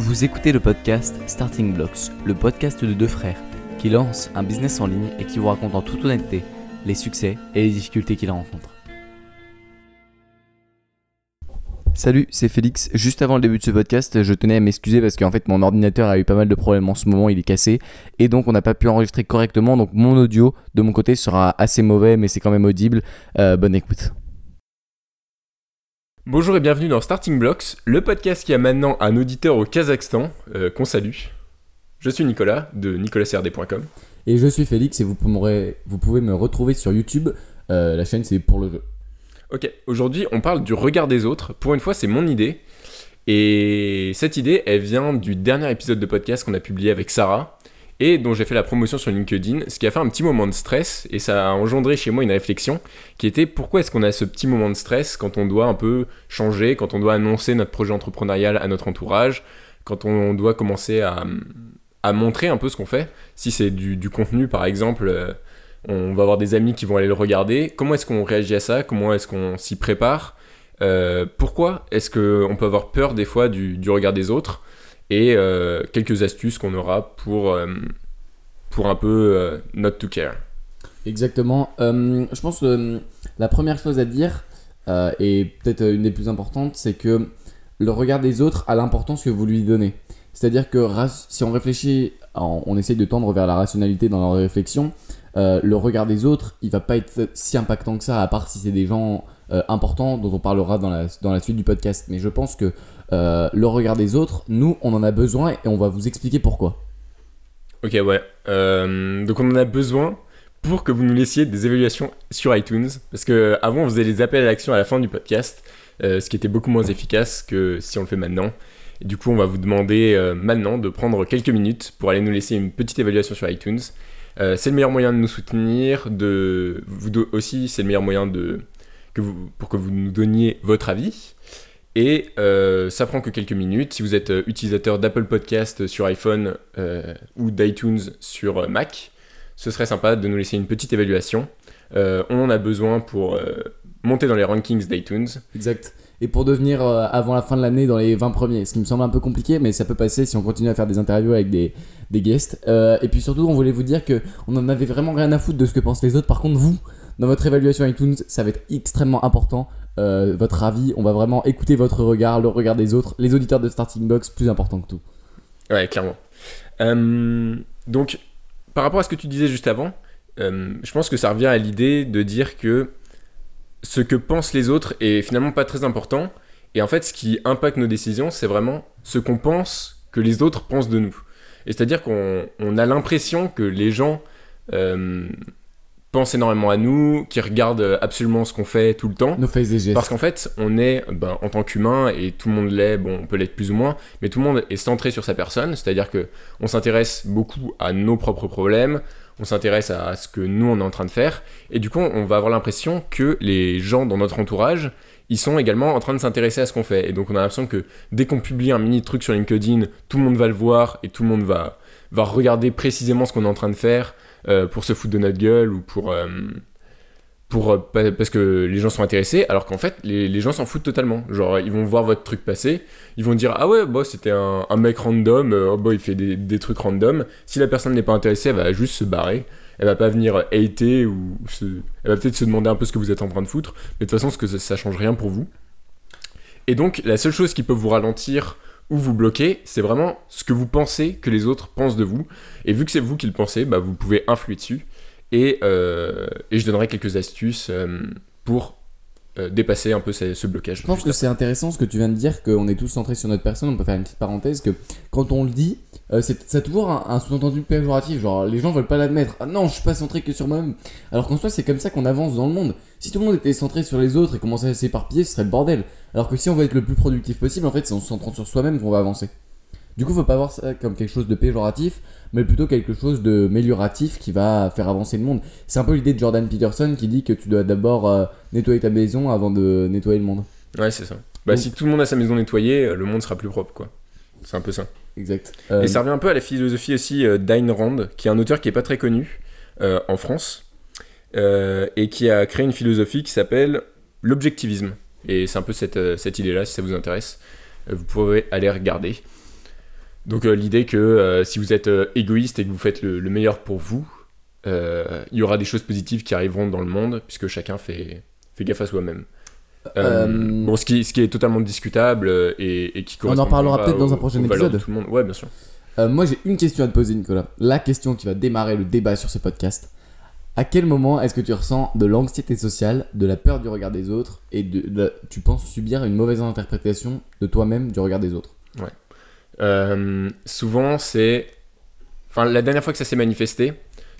Vous écoutez le podcast Starting Blocks, le podcast de deux frères qui lancent un business en ligne et qui vous racontent en toute honnêteté les succès et les difficultés qu'ils rencontrent. Salut, c'est Félix. Juste avant le début de ce podcast, je tenais à m'excuser parce qu'en fait mon ordinateur a eu pas mal de problèmes en ce moment, il est cassé et donc on n'a pas pu enregistrer correctement. Donc mon audio de mon côté sera assez mauvais, mais c'est quand même audible. Euh, bonne écoute. Bonjour et bienvenue dans Starting Blocks, le podcast qui a maintenant un auditeur au Kazakhstan, euh, qu'on salue. Je suis Nicolas de nicolasrd.com. Et je suis Félix et vous pouvez me retrouver sur YouTube. Euh, la chaîne c'est pour le jeu. Ok, aujourd'hui on parle du regard des autres. Pour une fois, c'est mon idée. Et cette idée, elle vient du dernier épisode de podcast qu'on a publié avec Sarah et dont j'ai fait la promotion sur LinkedIn, ce qui a fait un petit moment de stress et ça a engendré chez moi une réflexion qui était pourquoi est-ce qu'on a ce petit moment de stress quand on doit un peu changer, quand on doit annoncer notre projet entrepreneurial à notre entourage, quand on doit commencer à, montrer un peu ce qu'on fait? Si c'est du, contenu par exemple, euh, on va avoir des amis qui vont aller le regarder. Comment est-ce qu'on réagit à ça? Comment est-ce qu'on s'y prépare? Euh, Pourquoi est-ce qu'on peut avoir peur des fois du regard des autres? Et euh, quelques astuces qu'on aura pour, euh, pour un peu euh, not to care. Exactement. je pense que la première chose à dire, et peut-être une des plus importantes, c'est que le regard des autres a l'importance que vous lui donnez. C'est-à-dire que si on réfléchit, on essaye de tendre vers la rationalité dans la réflexion, le regard des autres, il va pas être si impactant que ça, à part si c'est des gens importants dont on parlera dans la, dans la suite du podcast. Mais je pense que euh, le regard des autres, nous, on en a besoin et on va vous expliquer pourquoi. Ok, ouais. Euh, donc on en a besoin pour que vous nous laissiez des évaluations sur iTunes. Parce que avant, on faisait les appels à l'action à la fin du podcast, euh, ce qui était beaucoup moins efficace que si on le fait maintenant. Et du coup, on va vous demander maintenant de prendre quelques minutes pour aller nous laisser une petite évaluation sur iTunes. c'est le meilleur moyen de nous soutenir, de vous aussi, c'est le meilleur moyen de pour que vous nous donniez votre avis. Et euh, ça prend que quelques minutes. Si vous êtes euh, utilisateur d'Apple Podcast sur iPhone euh, ou d'iTunes sur Mac, ce serait sympa de nous laisser une petite évaluation. on en a besoin pour monter dans les rankings d'iTunes. Exact. Et pour devenir avant la fin de l'année dans les 20 premiers, ce qui me semble un peu compliqué, mais ça peut passer si on continue à faire des interviews avec des, des guests. et puis surtout, on voulait vous dire que on en avait vraiment rien à foutre de ce que pensent les autres. Par contre, vous, dans votre évaluation iTunes, ça va être extrêmement important. Euh, votre avis, on va vraiment écouter votre regard, le regard des autres, les auditeurs de Starting Box, plus important que tout. Ouais, clairement. Euh, donc, par rapport à ce que tu disais juste avant, euh, je pense que ça revient à l'idée de dire que ce que pensent les autres est finalement pas très important. Et en fait, ce qui impacte nos décisions, c'est vraiment ce qu'on pense que les autres pensent de nous. Et c'est-à-dire qu'on a l'impression que les gens pense énormément à nous, qui regarde absolument ce qu'on fait tout le temps. Nos faits et gestes. Parce qu'en fait, on est, ben, en tant qu'humain, et tout le monde l'est, bon, on peut l'être plus ou moins, mais tout le monde est centré sur sa personne, c'est-à-dire que on s'intéresse beaucoup à nos propres problèmes, on s'intéresse à ce que nous on est en train de faire, et du coup, on va avoir l'impression que les gens dans notre entourage, ils sont également en train de s'intéresser à ce qu'on fait. Et donc, on a l'impression que dès qu'on publie un mini truc sur LinkedIn, tout le monde va le voir et tout le monde va, va regarder précisément ce qu'on est en train de faire. Euh, pour se foutre de notre gueule ou pour, euh, pour euh, parce que les gens sont intéressés, alors qu'en fait les, gens s'en foutent totalement. Genre ils vont voir votre truc passer, ils vont dire ah ouais bah c'était un, mec random, oh bah il fait des, trucs random. Si la personne n'est pas intéressée, elle va juste se barrer. Elle va pas venir hater ou elle va peut-être se demander un peu ce que vous êtes en train de foutre, mais de toute façon ce que ça change rien pour vous. Et donc la seule chose qui peut vous ralentir ou vous bloquez, c'est vraiment ce que vous pensez que les autres pensent de vous. Et vu que c'est vous qui le pensez, bah, vous pouvez influer dessus. Et, euh, et je donnerai quelques astuces euh, pour euh, dépasser un peu ce, blocage. Je pense que c'est intéressant ce que tu viens de dire, qu'on est tous centrés sur notre personne. On peut faire une petite parenthèse que quand on le dit, c'est, ça a toujours un, sous-entendu péjoratif. Genre, les gens veulent pas l'admettre. Ah non, je suis pas centré que sur moi-même. Alors qu'en soi, c'est comme ça qu'on avance dans le monde. Si tout le monde était centré sur les autres et commençait à s'éparpiller, ce serait le bordel. Alors que si on veut être le plus productif possible, en fait, c'est en se centrant sur soi-même qu'on va avancer. Du coup, faut pas voir ça comme quelque chose de péjoratif, mais plutôt quelque chose de mélioratif qui va faire avancer le monde. C'est un peu l'idée de Jordan Peterson qui dit que tu dois d'abord euh, nettoyer ta maison avant de nettoyer le monde. Ouais, c'est ça. Bah, si tout le monde a sa maison nettoyée, euh, le monde sera plus propre, quoi. C'est un peu ça. Exact. Et ça revient un peu à la philosophie aussi euh, d'Ayn Rand, qui est un auteur qui est pas très connu en France, et qui a créé une philosophie qui s'appelle l'objectivisme. Et c'est un peu cette, cette idée-là, si ça vous intéresse, vous pouvez aller regarder. Donc euh, l'idée que euh, si vous êtes euh, égoïste et que vous faites le, le meilleur pour vous, euh, il y aura des choses positives qui arriveront dans le monde puisque chacun fait, fait gaffe à soi-même. Euh, Euh, bon, ce qui, ce qui est totalement discutable euh, et, et qui On en correspond parlera peut-être dans un prochain épisode. Tout le monde. Ouais, bien sûr. Euh, moi, j'ai une question à te poser, Nicolas. La question qui va démarrer le débat sur ce podcast. À quel moment est-ce que tu ressens de l'anxiété sociale, de la peur du regard des autres et de, de- tu penses subir une mauvaise interprétation de toi-même du regard des autres? Euh, souvent, c'est. Enfin, la dernière fois que ça s'est manifesté,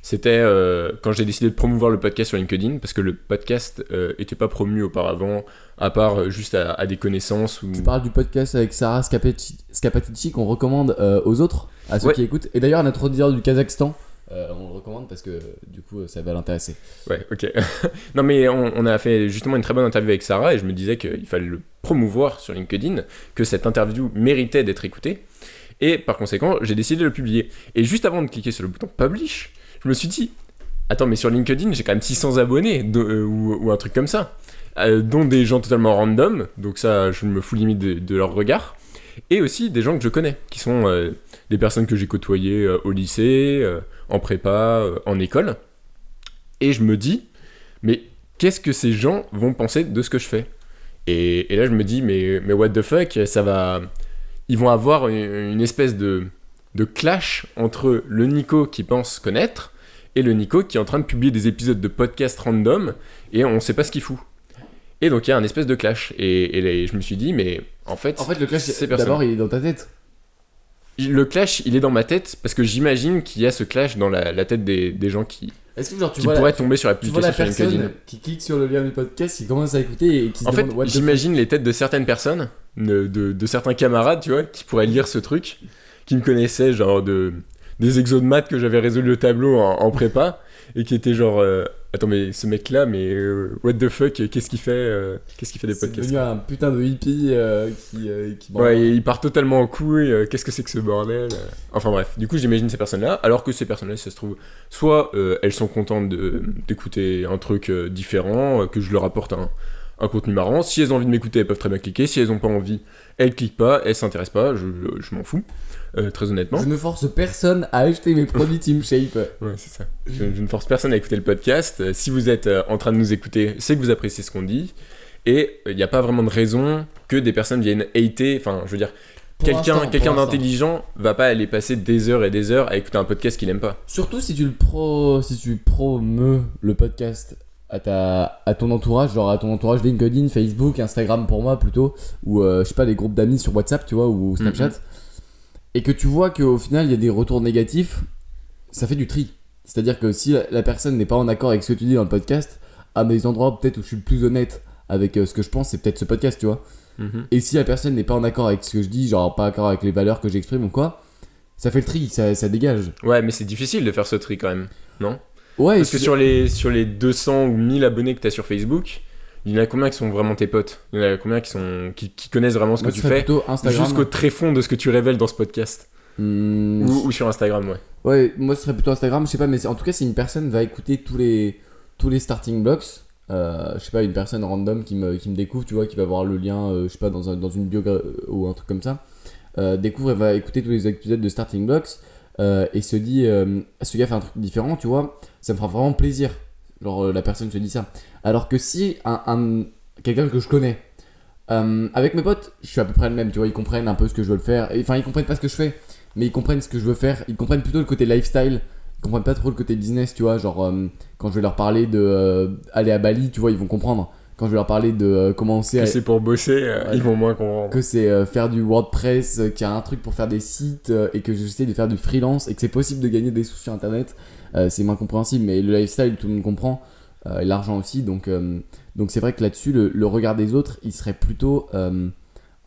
c'était euh, quand j'ai décidé de promouvoir le podcast sur LinkedIn, parce que le podcast euh, était pas promu auparavant, à part euh, juste à, à des connaissances ou. Tu parles du podcast avec Sarah Scapati- Scapatici qu'on recommande euh, aux autres, à ceux Ouais. qui écoutent. Et d'ailleurs, notre auditeur du Kazakhstan, euh, on le recommande parce que du coup, ça va l'intéresser. Ouais, ok. non, mais on, on a fait justement une très bonne interview avec Sarah et je me disais qu'il fallait le promouvoir sur LinkedIn, que cette interview méritait d'être écoutée. Et par conséquent, j'ai décidé de le publier. Et juste avant de cliquer sur le bouton Publish, je me suis dit Attends, mais sur LinkedIn, j'ai quand même 600 abonnés euh, ou, un truc comme ça, euh, dont des gens totalement random, donc ça, je me fous limite de, leur regard. Et aussi des gens que je connais, qui sont euh, des personnes que j'ai côtoyées au lycée, en prépa, en école. Et je me dis, mais qu'est-ce que ces gens vont penser de ce que je fais? Et, là, je me dis, mais, what the fuck, ça va. Ils vont avoir une espèce de, de clash entre le Nico qui pense connaître et le Nico qui est en train de publier des épisodes de podcast random et on sait pas ce qu'il fout. Et donc, il y a un espèce de clash. Et, je me suis dit, mais en fait, En fait, le clash, d'abord, il est dans ta tête. le clash, il est dans ma tête parce que j'imagine qu'il y a ce clash dans la, la tête des, des gens qui, Est-ce que genre, tu qui vois, la, pourraient tomber sur la l'application sur LinkedIn. personne qui clique sur le lien du podcast, qui commence à écouter et qui se En fait, demande fuck j'imagine les têtes de certaines personnes, de, de, de certains camarades, tu vois, qui pourraient lire ce truc, qui me connaissaient, genre de des exos de maths que j'avais résolu le tableau en, en prépa, et qui étaient genre, euh, attends, mais ce mec-là, mais euh, what the fuck, qu'est-ce qu'il fait, euh, qu'est-ce qu'il fait des C'est podcasts devenu un putain de hippie euh, qui, qui Ouais, et il part totalement en couille, qu'est-ce que c'est que ce bordel. Enfin bref, du coup j'imagine ces personnes-là, alors que ces personnes-là, ça se trouve, soit elles sont contentes de- d'écouter un truc différent, que je leur apporte un, un contenu marrant, si elles ont envie de m'écouter, elles peuvent très bien cliquer, si elles n'ont pas envie, elles cliquent pas, elles s'intéressent pas, je, je m'en fous, euh, très honnêtement. Je ne force personne à acheter mes produits Team Shape. Ouais, c'est ça. Je, je ne force personne à écouter le podcast. Euh, si vous êtes euh, en train de nous écouter, c'est que vous appréciez ce qu'on dit. Et il n'y a pas vraiment de raison que des personnes viennent hater. Enfin, je veux dire, quelqu'un d'intelligent va pas aller passer des heures et des heures à écouter un podcast qu'il aime pas. Surtout si tu le pro, si tu promeus le podcast à ta, à ton entourage, genre à ton entourage LinkedIn, Facebook, Instagram pour moi plutôt, ou euh, je sais pas des groupes d'amis sur WhatsApp, tu vois, ou Snapchat, Mhm. et que tu vois qu'au final il y a des retours négatifs, ça fait du tri. C'est-à-dire que si la, la personne n'est pas en accord avec ce que tu dis dans le podcast, à des endroits peut-être où je suis le plus honnête avec euh, ce que je pense, c'est peut-être ce podcast, tu vois. Mhm. Et si la personne n'est pas en accord avec ce que je dis, genre pas d'accord avec les valeurs que j'exprime ou quoi, ça fait le tri, ça, ça dégage. Ouais, mais c'est difficile de faire ce tri quand même. Ouais, Parce que sur les, sur les 200 ou 1000 abonnés que tu as sur Facebook, il y en a combien qui sont vraiment tes potes? Il y en a combien qui, sont, qui, qui connaissent vraiment ce moi, que tu fais. Jusqu'au tréfond de ce que tu révèles dans ce podcast? Hmm, Ou, ou sur Instagram, ouais. Ouais, moi ce serait plutôt Instagram, je sais pas, mais en tout cas, si une personne va écouter tous les, tous les starting blocks, euh, je sais pas, une personne random qui me, qui me découvre, tu vois, qui va voir le lien, euh, je sais pas, dans, un- dans une bio euh, ou un truc comme ça, euh, découvre et va écouter tous les épisodes de starting blocks euh, et se dit, euh, ce gars fait un truc différent, tu vois, ça me fera vraiment plaisir. Genre, euh, la personne se dit ça. Alors que si un, un- quelqu'un que je connais, avec mes potes, je suis à peu près le même, tu vois, ils comprennent un peu ce que je veux faire. Enfin, ils comprennent pas ce que je fais, mais ils comprennent ce que je veux faire. Ils comprennent plutôt le côté lifestyle. Ils comprennent pas trop le côté business, tu vois. Genre, quand je vais leur parler de aller à Bali, tu vois, ils vont comprendre. Quand je vais leur parler de euh, commencer Que à. c'est pour bosser, euh, Ouais. ils vont moins comprendre. Que c'est euh, faire du WordPress, euh, qu'il y a un truc pour faire des sites euh, et que j'essaie de faire du freelance et que c'est possible de gagner des sous sur internet, euh, c'est moins compréhensible. Mais le lifestyle, tout le monde comprend. euh, et l'argent aussi. Donc, euh, donc c'est vrai que là-dessus, le, le regard des autres, il serait plutôt euh,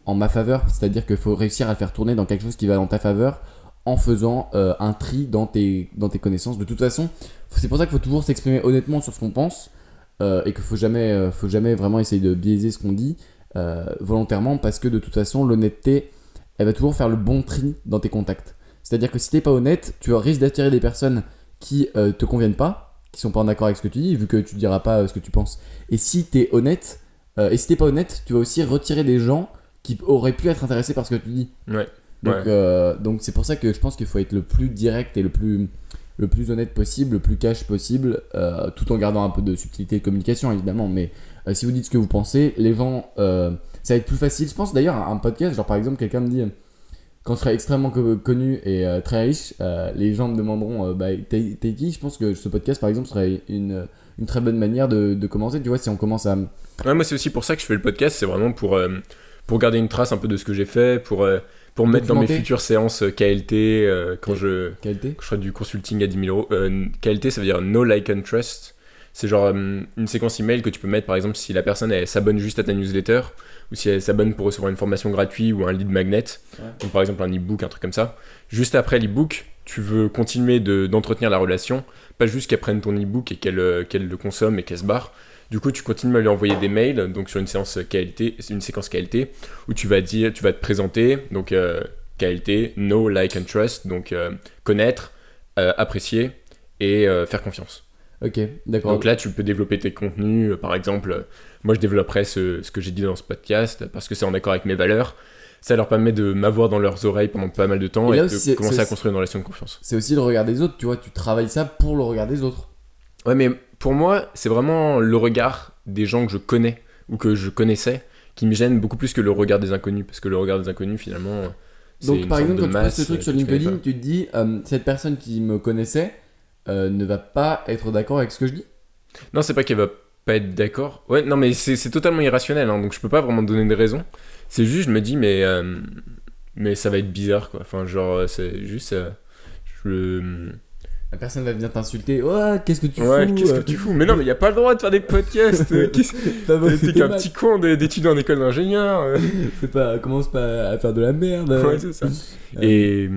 en ma faveur. C'est-à-dire qu'il faut réussir à le faire tourner dans quelque chose qui va dans ta faveur en faisant euh, un tri dans tes, dans tes connaissances. De toute façon, c'est pour ça qu'il faut toujours s'exprimer honnêtement sur ce qu'on pense euh, et qu'il faut jamais, euh, faut jamais vraiment essayer de biaiser ce qu'on dit euh, volontairement parce que de toute façon, l'honnêteté, elle va toujours faire le bon tri dans tes contacts. C'est-à-dire que si t'es pas honnête, tu risques d'attirer des personnes qui te conviennent pas, qui sont pas en accord avec ce que tu dis, vu que tu diras pas ce que tu penses. Et si t'es honnête, et si t'es pas honnête, tu vas aussi retirer des gens qui auraient pu être intéressés par ce que tu dis. Ouais. Donc, Ouais. donc c'est pour ça que je pense qu'il faut être le plus direct et le plus, le plus honnête possible, le plus cash possible, euh, tout en gardant un peu de subtilité de communication évidemment. Mais euh, si vous dites ce que vous pensez, les gens, euh, ça va être plus facile. Je pense d'ailleurs à un podcast, genre par exemple, quelqu'un me dit, quand je serai extrêmement co- connu et euh, très riche, les gens me demanderont, bah, t'es qui? Je pense que ce podcast par exemple serait une, une très bonne manière de, commencer. Tu vois, si on commence à. Ouais, moi, c'est aussi pour ça que je fais le podcast. C'est vraiment pour, pour garder une trace un peu de ce que j'ai fait, pour, pour me mettre dans mes futures séances euh, KLT euh, quand, je, quand je ferai du consulting à 10 000 euros. Euh, KLT, ça veut dire No Like and Trust. C'est genre euh, une séquence email que tu peux mettre, par exemple, si la personne elle s'abonne juste à ta newsletter, ou si elle s'abonne pour recevoir une formation gratuite ou un lead magnet, Ouais. donc par exemple un e-book, un truc comme ça. Juste après l'e-book, tu veux continuer de- d'entretenir la relation, pas juste qu'elle prenne ton e-book et qu'elle qu'elle le consomme et qu'elle se barre. Du coup, tu continues à lui envoyer des mails, donc sur une séance KLT, une séquence KLT, où tu vas dire, tu vas te présenter, donc euh, KLT, know, like and trust, donc euh, connaître, euh, apprécier et faire confiance. Ok, d'accord. Donc là, tu peux développer tes contenus. Par exemple, moi, je développerais ce, ce que j'ai dit dans ce podcast parce que c'est en accord avec mes valeurs. Ça leur permet de m'avoir dans leurs oreilles pendant pas mal de temps Et et, de commencer à construire une relation de confiance. C'est aussi le regard des autres, tu vois, tu travailles ça pour le regard des autres. Ouais, mais pour moi, c'est vraiment le regard des gens que je connais ou que je connaissais qui me gêne beaucoup plus que le regard des inconnus. Parce que le regard des inconnus, finalement, c'est Donc par exemple, de quand tu postes ce truc sur LinkedIn, tu te dis, euh, cette personne qui me connaissait euh, ne va pas être d'accord avec ce que je dis? Non, c'est pas qu'elle va pas être d'accord. Ouais, non, mais c'est totalement irrationnel, hein, donc je peux pas vraiment donner des raisons. C'est juste, je me dis, mais, euh, mais ça va être bizarre, quoi. Enfin, genre, euh, c'est juste. euh, je... La personne va venir t'insulter, oh, qu'est-ce que tu Ouais, fous qu'est-ce que euh, tu fous Mais non, mais y a pas le droit de faire des podcasts. euh, T'as bossé T'es qu'un petit con d'études en école d'ingénieur. euh. pas, commence pas à faire de la merde. Ouais, c'est ça. Et,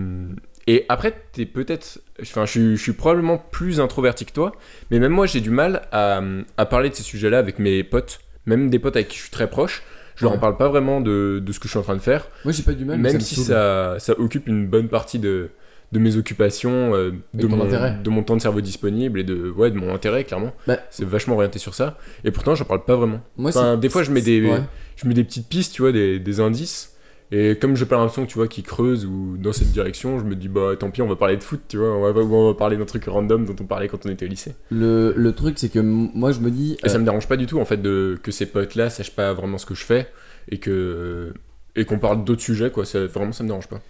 et après, t'es peut-être. Enfin, je suis, je suis probablement plus introverti que toi, mais même moi, j'ai du mal à, à parler de ces sujets-là avec mes potes, même des potes avec qui je suis très proche. Je leur en parle pas vraiment de, de ce que je suis en train de faire, Moi j'ai pas du mal, même me si ça occupe une bonne partie de, de mes occupations, euh, de, mon, intérêt. de mon temps de cerveau disponible et de, ouais, de mon intérêt, clairement. Bah. C'est vachement orienté sur ça. Et pourtant, j'en parle pas vraiment. Moi, Enfin, des fois, je mets des, Ouais. je mets des petites pistes, tu vois, des, des indices. Et comme j'ai pas l'impression que tu vois qu'ils creusent ou dans cette direction, je me dis bah tant pis, on va parler de foot, tu vois, on va, on va parler d'un truc random dont on parlait quand on était au lycée. Le, le truc, c'est que moi je me dis. Et ça euh, me dérange pas du tout en fait de que ces potes-là sachent pas vraiment ce que je fais et que et qu'on parle d'autres sujets quoi. Ça, vraiment, ça me dérange pas.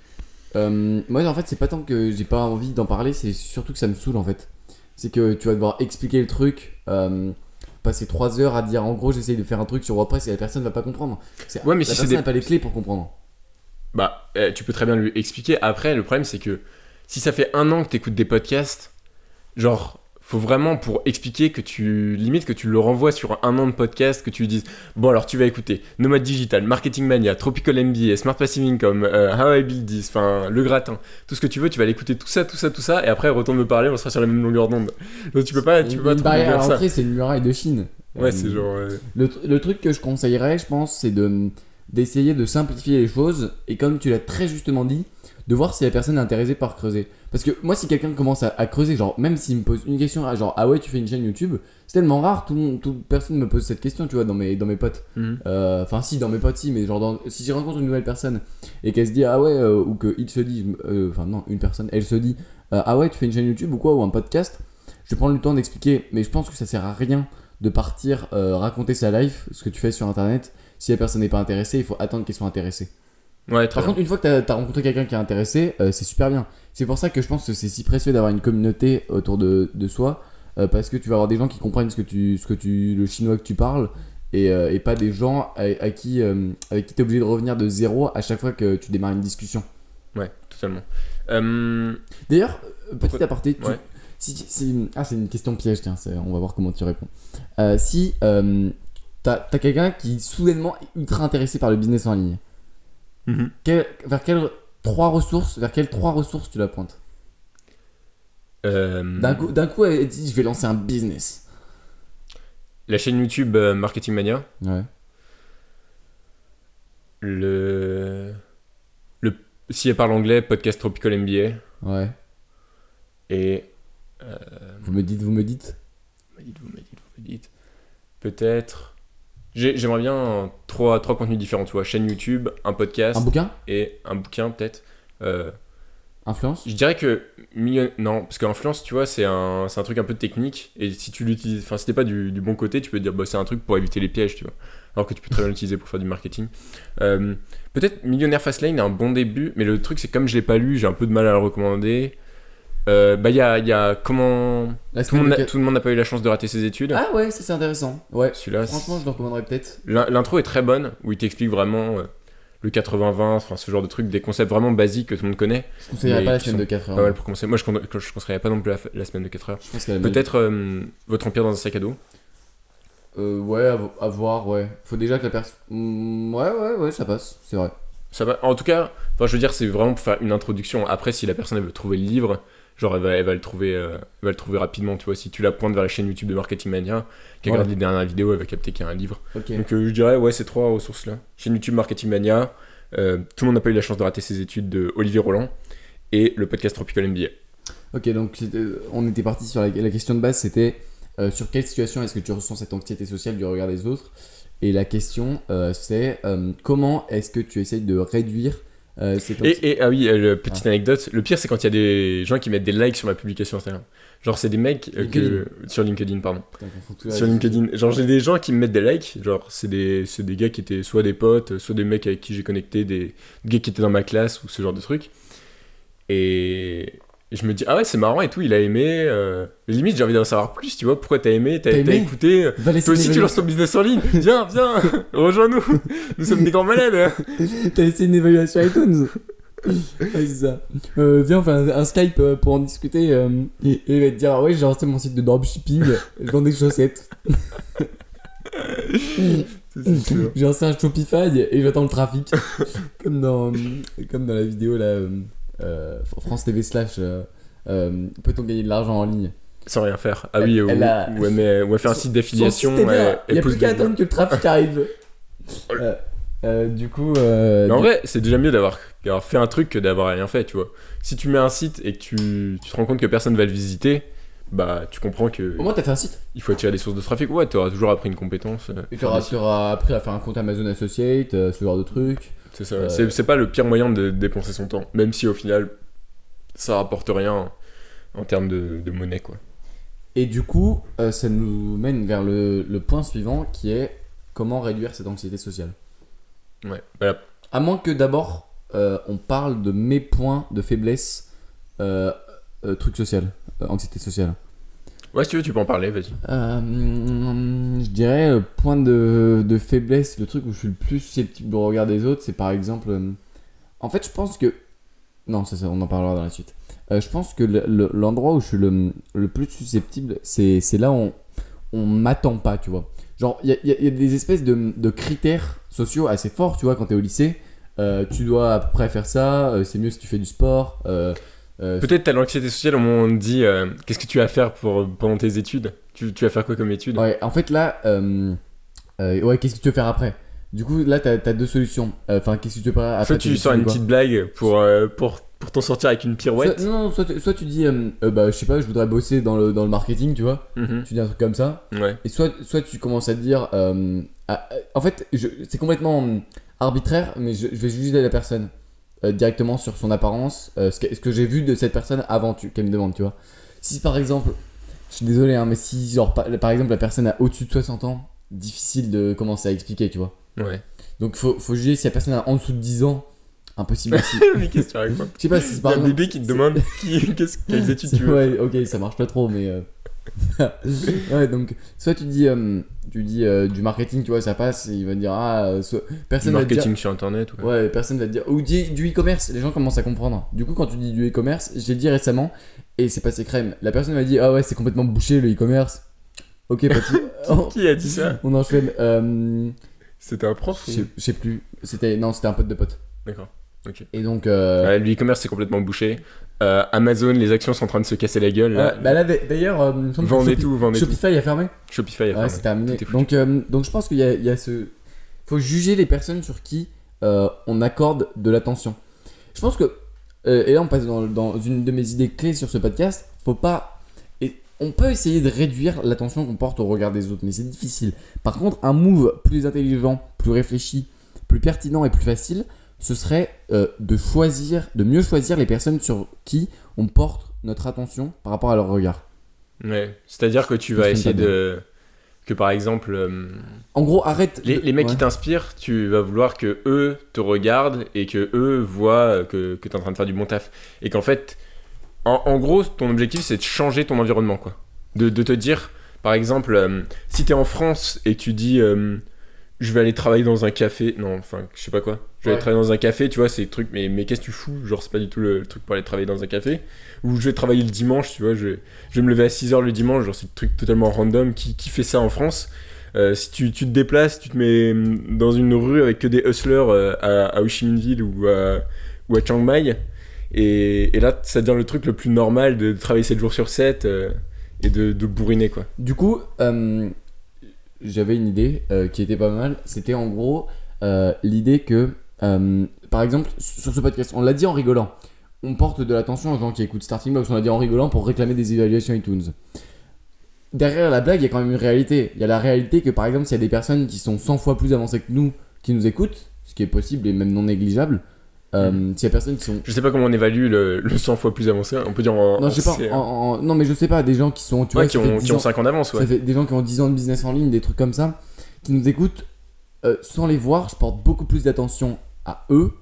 Euh, moi, en fait, c'est pas tant que j'ai pas envie d'en parler, c'est surtout que ça me saoule en fait. C'est que tu vas devoir expliquer le truc, euh, passer 3 heures à dire en gros, j'essaye de faire un truc sur WordPress et la personne va pas comprendre. C'est- Ouais, mais la si c'est personne des- n'a pas les clés pour comprendre. Bah, euh, tu peux très bien lui expliquer. Après, le problème, c'est que si ça fait un an que t'écoutes des podcasts, genre, faut vraiment pour expliquer que tu. Limite que tu le renvoies sur un an de podcast, que tu lui dises Bon, alors tu vas écouter Nomad Digital, Marketing Mania, Tropical MBA, Smart Passive Income, euh, How I Build This, enfin, Le Gratin, tout ce que tu veux, tu vas l'écouter tout ça, tout ça, tout ça, et après, retourne me parler, on sera sur la même longueur d'onde. Donc, tu peux pas, tu Une- peux pas une trop dire à ça. l'entrée, c'est une muraille de Chine. Ouais, Euh, c'est genre. Le, le truc que je conseillerais, je pense, c'est de d'essayer de simplifier les choses et comme tu l'as très justement dit, de voir si la personne est intéressée par creuser. Parce que moi, si quelqu'un commence à, à creuser, genre même s'il me pose une question, ah, genre ah ouais, tu fais une chaîne YouTube, c'est tellement rare, tout, le monde- toute personne me pose cette question, tu vois, dans mes, dans mes potes. mhm. Euh, Enfin, si, dans mes potes, si, mais genre, dans- si je rencontre une nouvelle personne et qu'elle se dit, ah ouais, euh, ou qu'il se dit, euh, enfin, non, une personne, elle se dit, ah ouais, tu fais une chaîne YouTube ou quoi, ou un podcast, je vais prendre le temps d'expliquer, mais je pense que ça sert à rien de partir raconter sa life, ce que tu fais sur internet. Si la personne n'est pas intéressée, il faut attendre qu'elle soit intéressée. Ouais, Par bien. contre, une fois que tu as, rencontré quelqu'un qui est intéressé, euh, c'est super bien. C'est pour ça que je pense que c'est si précieux d'avoir une communauté autour de, de soi, euh, parce que tu vas avoir des gens qui comprennent ce que tu, ce que tu, le chinois que tu parles, et, euh, et pas des gens à, à qui, avec qui tu es obligé de revenir de zéro à chaque fois que tu démarres une discussion. Ouais, totalement. D'ailleurs, petit aparté, tu- ouais. si, si- ah, c'est une question piège, tiens, on va voir comment tu réponds. Si t'as as, quelqu'un qui soudainement est ultra intéressé par le business en ligne, mhm. quel- vers quelles trois ressources, vers quelles trois ressources tu la pointes Euh, D'un coup, coup, elle dit je vais lancer un business. La chaîne YouTube euh, Marketing Mania. Ouais. Le. le si elle parle anglais, podcast Tropical MBA. Ouais. Et. Vous me dites, vous me dites. Vous me dites, vous me dites, vous me dites. Peut-être. J'ai- J'aimerais bien trois, trois contenus différents, tu vois. Chaîne YouTube, un podcast Un bouquin? et un bouquin, peut-être. Euh, Influence? je dirais que million... non, parce qu'influence, tu vois, c'est un, un truc un peu technique. Et si tu l'utilises, enfin, si t'es pas du, du bon côté, tu peux dire, bah, c'est un truc pour éviter les pièges, tu vois. Alors que tu peux très bien l'utiliser pour faire du marketing. Euh, Peut-être Millionnaire Fastlane est un bon début, mais le truc, c'est que comme je l'ai pas lu, j'ai un peu de mal à le recommander. Euh, bah, il y a, il y a comment. Tout le, monde de n'a- quat- tout le monde n'a pas eu la chance de rater ses études. Ah ouais, ça c'est intéressant. Ouais. Celui-là, Franchement, je le recommanderais peut-être. L'in- L'intro est très bonne, où il t'explique vraiment euh, le 80-20, enfin ce genre de trucs, des concepts vraiment basiques que tout le monde connaît. Je conseillerais pas la semaine de 4 heures. Pas mal pour commencer. Moi, je, je conseillerais pas non plus la, la semaine de 4 heures. Peut-être euh, Votre Empire dans un sac à dos. Euh, ouais, à, vo- à voir, ouais. Faut déjà que la personne. Mm, ouais, ouais, ouais, ça passe, c'est vrai. Ça va. En tout cas, enfin, je veux dire, c'est vraiment pour faire une introduction. Après, si la personne elle veut trouver le livre, genre elle va, elle va le trouver, euh, elle va le trouver rapidement. Tu vois, si tu la pointes vers la chaîne YouTube de Marketing Mania, qui Voilà. regarde les dernières vidéos, elle va capter qu'il y a un livre. Donc euh, je dirais, ouais, ces trois ressources là. Chaîne YouTube Marketing Mania, euh, tout le monde n'a pas eu la chance de rater ses études de Olivier Roland et le podcast Tropical MBA. Ok, donc on était parti sur la, la question de base, c'était euh, sur quelle situation est-ce que tu ressens cette anxiété sociale du regard des autres? Et la question, euh, c'est euh, comment est-ce que tu essayes de réduire euh, Et, et ah oui, euh, petite anecdote, le pire c'est quand il y a des gens qui mettent des likes sur ma publication Instagram. Genre c'est des mecs euh, que sur LinkedIn pardon. Putain, Sur LinkedIn, genre j'ai des gens qui me mettent des likes, genre c'est des c'est des gars qui étaient soit des potes, soit des mecs avec qui j'ai connecté, des gars qui étaient dans ma classe ou ce genre de trucs. Et et je me dis ah ouais c'est marrant et tout, il a aimé. euh, limite j'ai envie d'en savoir plus, tu vois pourquoi t'as aimé, t'as écouté. Toi aussi tu lances ton business en ligne, viens viens, rejoins-nous, nous sommes des grands malades. T'as laissé une évaluation iTunes Ouais, c'est ça. Euh, viens, on fait un, un Skype euh, pour en discuter. euh, et, il va te dire Ah ouais, j'ai lancé mon site de dropshipping, je vends des chaussettes. J'ai lancé un Shopify et j'attends le trafic. comme, dans, comme dans la vidéo là, France TV slash euh, euh, Peut-on gagner de l'argent en ligne? Sans rien faire. Ah Elle- oui, ou, elle a- ou elle, met- ou elle fait un Son- site d'affiliation. Son site elle- Il n'y a plus qu'à attendre que le trafic arrive. Euh, euh, du coup. euh, Mais en du- vrai, c'est déjà mieux d'avoir fait un truc que d'avoir rien fait, tu vois. Si tu mets un site et que tu, tu te rends compte que personne va le visiter, bah tu comprends que Au moins, t'as fait un site. il faut attirer des sources de trafic. Ouais, t'auras toujours appris une compétence. euh, Et t'auras appris à faire un compte Amazon Associate, euh, ce genre de truc. C'est ça. euh, C'est pas le pire moyen de dépenser son temps, même si au final ça rapporte rien en termes de, de monnaie, quoi. Et du coup, euh, ça nous mène vers le, le point suivant qui est comment réduire cette anxiété sociale. Ouais. Voilà. À moins que d'abord euh, on parle de mes points de faiblesse, truc social, anxiété sociale. Ouais, si tu veux, tu peux en parler, vas-y. Euh, je dirais euh, point de, de faiblesse, le truc où je suis le plus susceptible du regard des autres, c'est par exemple. euh, en fait, je pense que. Non, ça, ça, on en parlera dans la suite. Je pense que le- le- l'endroit où je suis le, le plus susceptible, c'est là où on, on m'attend pas, tu vois. Genre, il y y a- des espèces de, de critères sociaux assez forts, tu vois, quand t'es au lycée. Tu dois à peu près faire ça, c'est mieux si tu fais du sport. Euh, Peut-être t'as l'anxiété sociale au moment où on te dit euh, qu'est-ce que tu vas faire pour, pendant tes études? Tu, tu vas faire quoi comme études? Ouais, en fait là, euh, ouais, qu'est-ce que tu veux faire après? Du coup, là, t'as as deux solutions. Enfin, qu'est-ce que tu veux faire après Soit tu sors une quoi petite blague pour, pour, pour t'en sortir avec une pirouette. Soit, non, soit, tu- soit tu dis, bah, je sais pas, je voudrais bosser dans le, dans le marketing, tu vois. Mhm. Tu dis un truc comme ça. Ouais. Et soit, soit tu commences à te dire, en fait, c'est complètement arbitraire, mais je, je vais juger la personne euh, directement sur son apparence, euh, ce que, que j'ai vu de cette personne avant tu- qu'elle me demande, tu vois. Si par exemple, je suis désolé, hein, mais si genre par, par exemple la personne a au-dessus de 60 ans, difficile de commencer à expliquer, tu vois. Ouais. Donc faut, faut juger si la personne a en dessous de 10 ans, impossible aussi. Mais qu'est-ce que tu racontes? Je sais pas si c'est par a un exemple. bébé qui te demande qui, quelles études tu veux. Ouais, ok, ça marche pas trop, mais. Ouais, donc, soit tu dis, euh, tu dis euh, du marketing, tu vois, ça passe, et il va dire, ah, euh, soit- Du personne va dire. marketing sur internet. Ouais. Ouais, personne va te dire. Ou du, du e-commerce, les gens commencent à comprendre. Du coup, quand tu dis du e-commerce, je l'ai dit récemment, et c'est passé crème. La personne m'a dit, ah ouais, c'est complètement bouché le e-commerce. Ok, Oh, Qui a dit ça? On enchaîne. C'était un prof je sais plus. C'était non, c'était un pote de pote. D'accord. Et donc. euh, Ouais, le e-commerce c'est complètement bouché. Euh, Amazon, les actions sont en train de se casser la gueule. Là. ouais, bah là, d'ailleurs, euh, vendez Shopi- tout, vendez tout. Shopify a fermé. Shopify a Ouais, fermé. c'est terminé. Donc, donc je pense qu'il y a, il y a ce. faut juger les personnes sur qui on accorde de l'attention. Je pense que. et là, on passe dans, dans une de mes idées clés sur ce podcast. Faut pas. Et on peut essayer de réduire l'attention qu'on porte au regard des autres, mais c'est difficile. Par contre, un move plus intelligent, plus réfléchi, plus pertinent et plus facile ce serait euh, de choisir, de mieux choisir les personnes sur qui on porte notre attention par rapport à leur regard. Ouais. C'est-à-dire que tu vas essayer de. Que par exemple, euh, En gros, arrête. les, de- les mecs ouais. qui t'inspirent, tu vas vouloir que eux te regardent et que eux voient que, que tu es en train de faire du bon taf. Et qu'en fait, en, en gros, ton objectif c'est de changer ton environnement. quoi. De, de te dire, par exemple, euh, si tu es en France et que tu dis euh, je vais aller travailler dans un café, non, enfin, je sais pas quoi, je vais aller Ouais. travailler dans un café, tu vois, c'est des trucs, mais, mais qu'est-ce que tu fous Genre, c'est pas du tout le, le truc pour aller travailler dans un café. Ou je vais travailler le dimanche, tu vois, je vais, je vais me lever à 6h le dimanche, genre, c'est un truc totalement random. Qui, qui fait ça en France? Euh, si tu, tu te déplaces, tu te mets hum, dans une rue avec que des hustlers euh, à, à Ho Chi Minh Ville ou à, ou à Chiang Mai, et, et là, ça devient le truc le plus normal de travailler 7 jours sur 7 euh, et de, de bourriner, quoi. Du coup, j'avais une idée qui était pas mal. C'était en gros l'idée que, euh, par exemple, sur ce podcast, on l'a dit en rigolant. On porte de l'attention aux gens qui écoutent Starting Box. On l'a dit en rigolant pour réclamer des évaluations iTunes. Derrière la blague, il y a quand même une réalité. Il y a la réalité que, par exemple, s'il y a des personnes qui sont 100 fois plus avancées que nous qui nous écoutent, ce qui est possible et même non négligeable, euh, Mm. s'il y a personnes qui sont Je sais pas comment on évalue le, le 100 fois plus avancé, on peut dire en. non, en je sais pas. C, en- en- non, mais je sais pas. Des gens qui sont, tu ouais, vois, qui, ont, 10 qui ont ans- 5 ans d'avance, ouais. Ça fait des gens qui ont 10 ans de business en ligne, des trucs comme ça, qui nous écoutent euh, sans les voir. Je porte beaucoup plus d'attention à eux,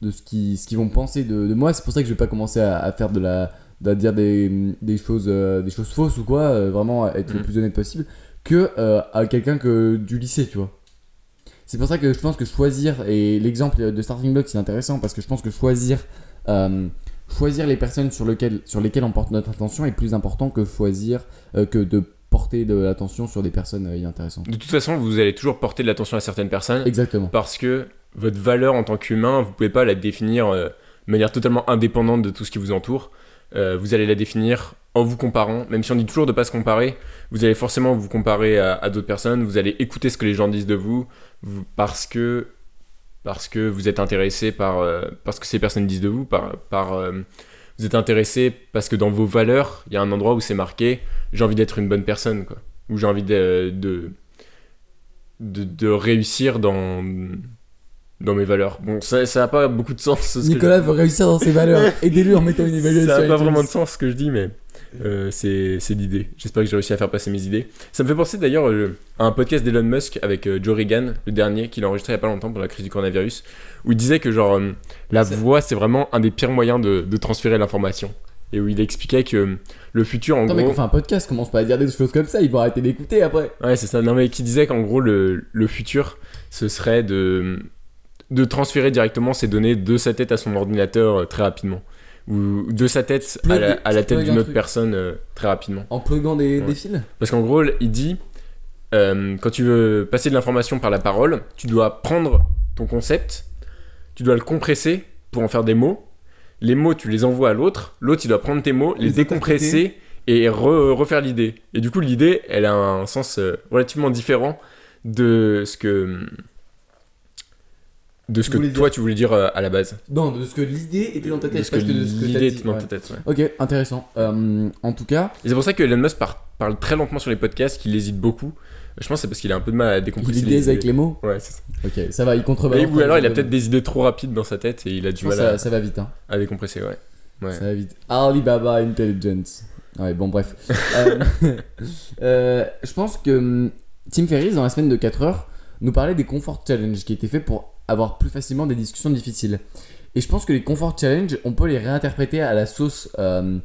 de ce qu'ils ce qu'ils vont penser de, de moi. C'est pour ça que je vais pas commencer à, à faire de la. à dire des, des, choses, euh, des choses fausses ou quoi, euh, vraiment être le Mhm. plus honnête possible, que à quelqu'un que du lycée, tu vois. C'est pour ça que je pense que choisir, et l'exemple de Starting Block c'est intéressant parce que je pense que choisir, choisir les personnes sur, lesquelles, sur lesquelles on porte notre attention est plus important que choisir, euh, que de porter de l'attention sur des personnes euh, inintéressantes. De toute façon, vous allez toujours porter de l'attention à certaines personnes Exactement. parce que votre valeur en tant qu'humain, vous pouvez pas la définir euh, de manière totalement indépendante de tout ce qui vous entoure. Euh, vous allez la définir en vous comparant, même si on dit toujours de pas se comparer, vous allez forcément vous comparer à, à d'autres personnes, vous allez écouter ce que les gens disent de vous, vous- parce que parce que vous êtes intéressé par euh, parce que ces personnes disent de vous, par, par euh, vous êtes intéressé parce que dans vos valeurs, il y a un endroit où c'est marqué j'ai envie d'être une bonne personne quoi, ou j'ai envie de, de de, de réussir dans dans mes valeurs. Bon, ça ça a pas beaucoup de sens. ce que Nicolas je- veut réussir dans ses valeurs. Aidez-lui en mettant une évaluation. ça n'a pas vraiment de sens ce que je dis, mais euh, c'est c'est l'idée. J'espère que j'ai réussi à faire passer mes idées. Ça me fait penser d'ailleurs euh, à un podcast d'Elon Musk avec euh, Joe Regan, le dernier, qu'il a enregistré il n'y a pas longtemps pour la crise du coronavirus, où il disait que genre euh, la voix c'est vraiment un des pires moyens de, de transférer l'information. Et où il expliquait que euh, le futur en Attends, gros. mec, on fait un podcast, commence pas à dire des choses comme ça, ils vont arrêter d'écouter après. Ouais, c'est ça. Non, mais qui disait qu'en gros, le, le futur, ce serait de, de transférer directement ces données de sa tête à son ordinateur euh, très rapidement. Ou de sa tête à la, à la tu tête d'une un autre truc. personne euh, très rapidement. En pluguant des, Ouais. des fils? Parce qu'en gros, il dit, euh, quand tu veux passer de l'information par la parole, tu dois prendre ton concept, tu dois le compresser pour en faire des mots. Les mots, tu les envoies à l'autre. L'autre, il doit prendre tes mots, les, Les décompresser et re- refaire l'idée. Et du coup, l'idée, elle a un sens euh, relativement différent de ce que de ce que toi tu voulais dire euh, à la base. Non, de ce que l'idée était dans ta tête, que de ce l'idée était dans ouais. ta tête. ouais. Ok, intéressant. Euh, en tout cas, c'est pour ça que Elon Musk par- parle très lentement sur les podcasts, qu'il hésite beaucoup. Je pense que c'est parce qu'il a un peu de mal à il décompresser est les avec idées. les mots. Ouais, c'est ça. Ok, ça va, il contrebalance. Ou alors il a peut-être des idées trop rapides dans sa tête et il a du mal à, ça va vite, hein. à décompresser, ouais. Ouais. Ça va vite. Alibaba Intelligence. Ouais, bon, bref. Euh, euh, je pense que hum, Tim Ferriss, dans la semaine de 4 heures, nous parlait des Comfort Challenge qui étaient faits pour avoir plus facilement des discussions difficiles. Et je pense que les Comfort Challenge, on peut les réinterpréter à la sauce euh,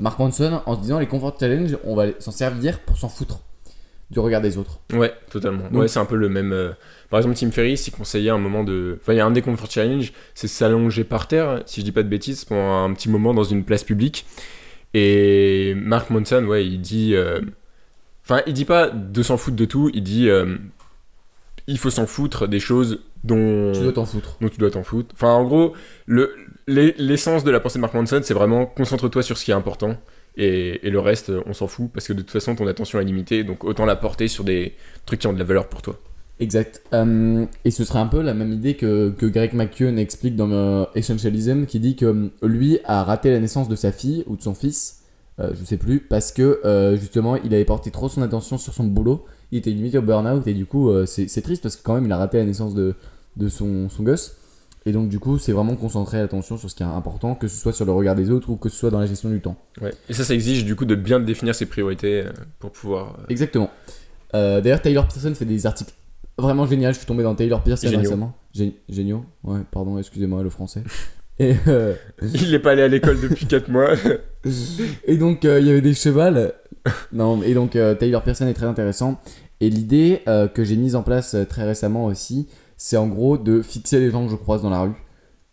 Mark Manson en se disant les Comfort Challenge, on va s'en servir pour s'en foutre du regard des autres. Ouais, totalement. Donc- ouais, c'est un peu le même. euh, Par exemple, Tim Ferriss, il conseillait un moment de. Enfin, il y a un des Comfort Challenge, c'est s'allonger par terre, si je dis pas de bêtises, pendant un petit moment dans une place publique. Et Mark Manson, ouais, il dit. euh, Enfin, il dit pas de s'en foutre de tout, il dit. euh, Il faut s'en foutre des choses dont. Tu dois t'en foutre. dont tu dois t'en foutre. Enfin, en gros, le- l'e- l'essence de la pensée de Mark Manson, c'est vraiment concentre-toi sur ce qui est important. Et, le reste, on s'en fout parce que de toute façon, ton attention est limitée, donc autant la porter sur des trucs qui ont de la valeur pour toi. Exact. Euh, et ce serait un peu la même idée que, que Greg McKeown explique dans euh, Essentialism, qui dit que euh, lui a raté la naissance de sa fille ou de son fils, euh, je sais plus, parce que justement il avait porté trop son attention sur son boulot, il était limité au burn-out et du coup c'est c'est triste parce que quand même il a raté la naissance de, de son, son gosse. Et donc, du coup, c'est vraiment concentrer l'attention sur ce qui est important, que ce soit sur le regard des autres ou que ce soit dans la gestion du temps. Ouais. Et ça, ça exige du coup de bien définir ses priorités euh, pour pouvoir. euh, Exactement. Euh, D'ailleurs, Taylor Pearson fait des articles vraiment géniaux. Je suis tombé dans Taylor Pearson récemment. Gé- géniaux Ouais, pardon, excusez-moi le français. Et, euh, Il n'est pas allé à l'école depuis 4 mois. et donc, euh, il y avait des chevals. non, et donc, Taylor Pearson est très intéressant. Et l'idée que j'ai mise en place très récemment aussi, c'est en gros de fixer les gens que je croise dans la rue.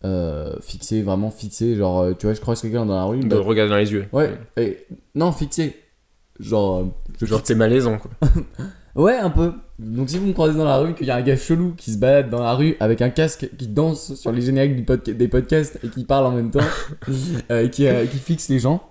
Euh, fixer, vraiment fixer. Genre, euh, tu vois, je croise quelqu'un dans la rue. de bah, regarder dans les yeux. ouais, et, non, fixer. Genre, euh, je Genre, t'es malaisant quoi. Ouais, un peu. Donc si vous me croisez dans la rue, qu'il y a un gars chelou qui se balade dans la rue avec un casque, qui danse sur les génériques du podca- des podcasts et qui parle en même temps, euh, euh, qui fixe les gens,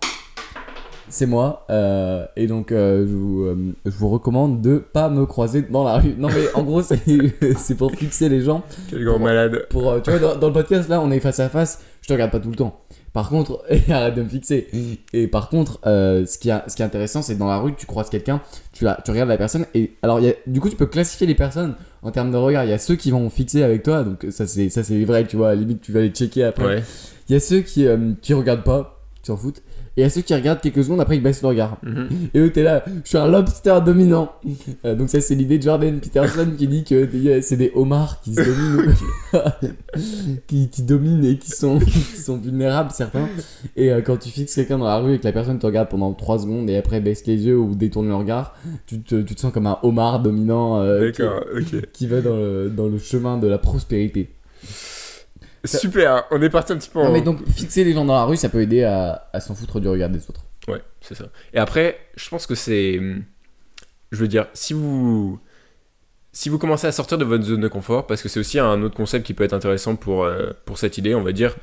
c'est moi. Euh, et donc euh, je, vous, euh, je vous recommande de pas me croiser dans la rue. Non mais en gros c'est pour fixer les gens. Quel grand Pour- malade. Pour, tu vois, dans, dans le podcast là, on est face à face, je te regarde pas tout le temps. Par contre, arrête de me fixer. Et par contre, ce, qui est, ce qui est intéressant, c'est que dans la rue, tu croises quelqu'un, tu, la- tu regardes la personne, et alors y a, du coup, tu peux classifier les personnes en termes de regard. Il y a ceux qui vont fixer avec toi, donc ça c'est vrai, tu vois, à la limite, tu vas les checker après. Ouais. Il y a ceux qui, qui regardent pas, qui s'en foutent, et il y a ceux qui regardent quelques secondes, après ils baissent le regard. Mhm. Et eux, t'es là, je suis un lobster dominant. Euh, donc, ça, c'est l'idée de Jordan Peterson qui dit que des- c'est des homards qui se dominent, qui, qui dominent et qui sont, qui sont vulnérables, certains. Et euh, quand tu fixes quelqu'un dans la rue et que la personne te regarde pendant 3 secondes et après baisse les yeux ou détourne le regard, tu te, tu te sens comme un homard dominant euh, qui va dans le, dans le chemin de la prospérité. Super, on est parti un petit peu en. Non, mais donc, fixer les gens dans la rue, ça peut aider à, à s'en foutre du regard des autres. Ouais, c'est ça. Et après, je pense que c'est. Je veux dire, si vous. Si vous commencez à sortir de votre zone de confort, parce que c'est aussi un autre concept qui peut être intéressant pour, euh, pour cette idée, on va dire,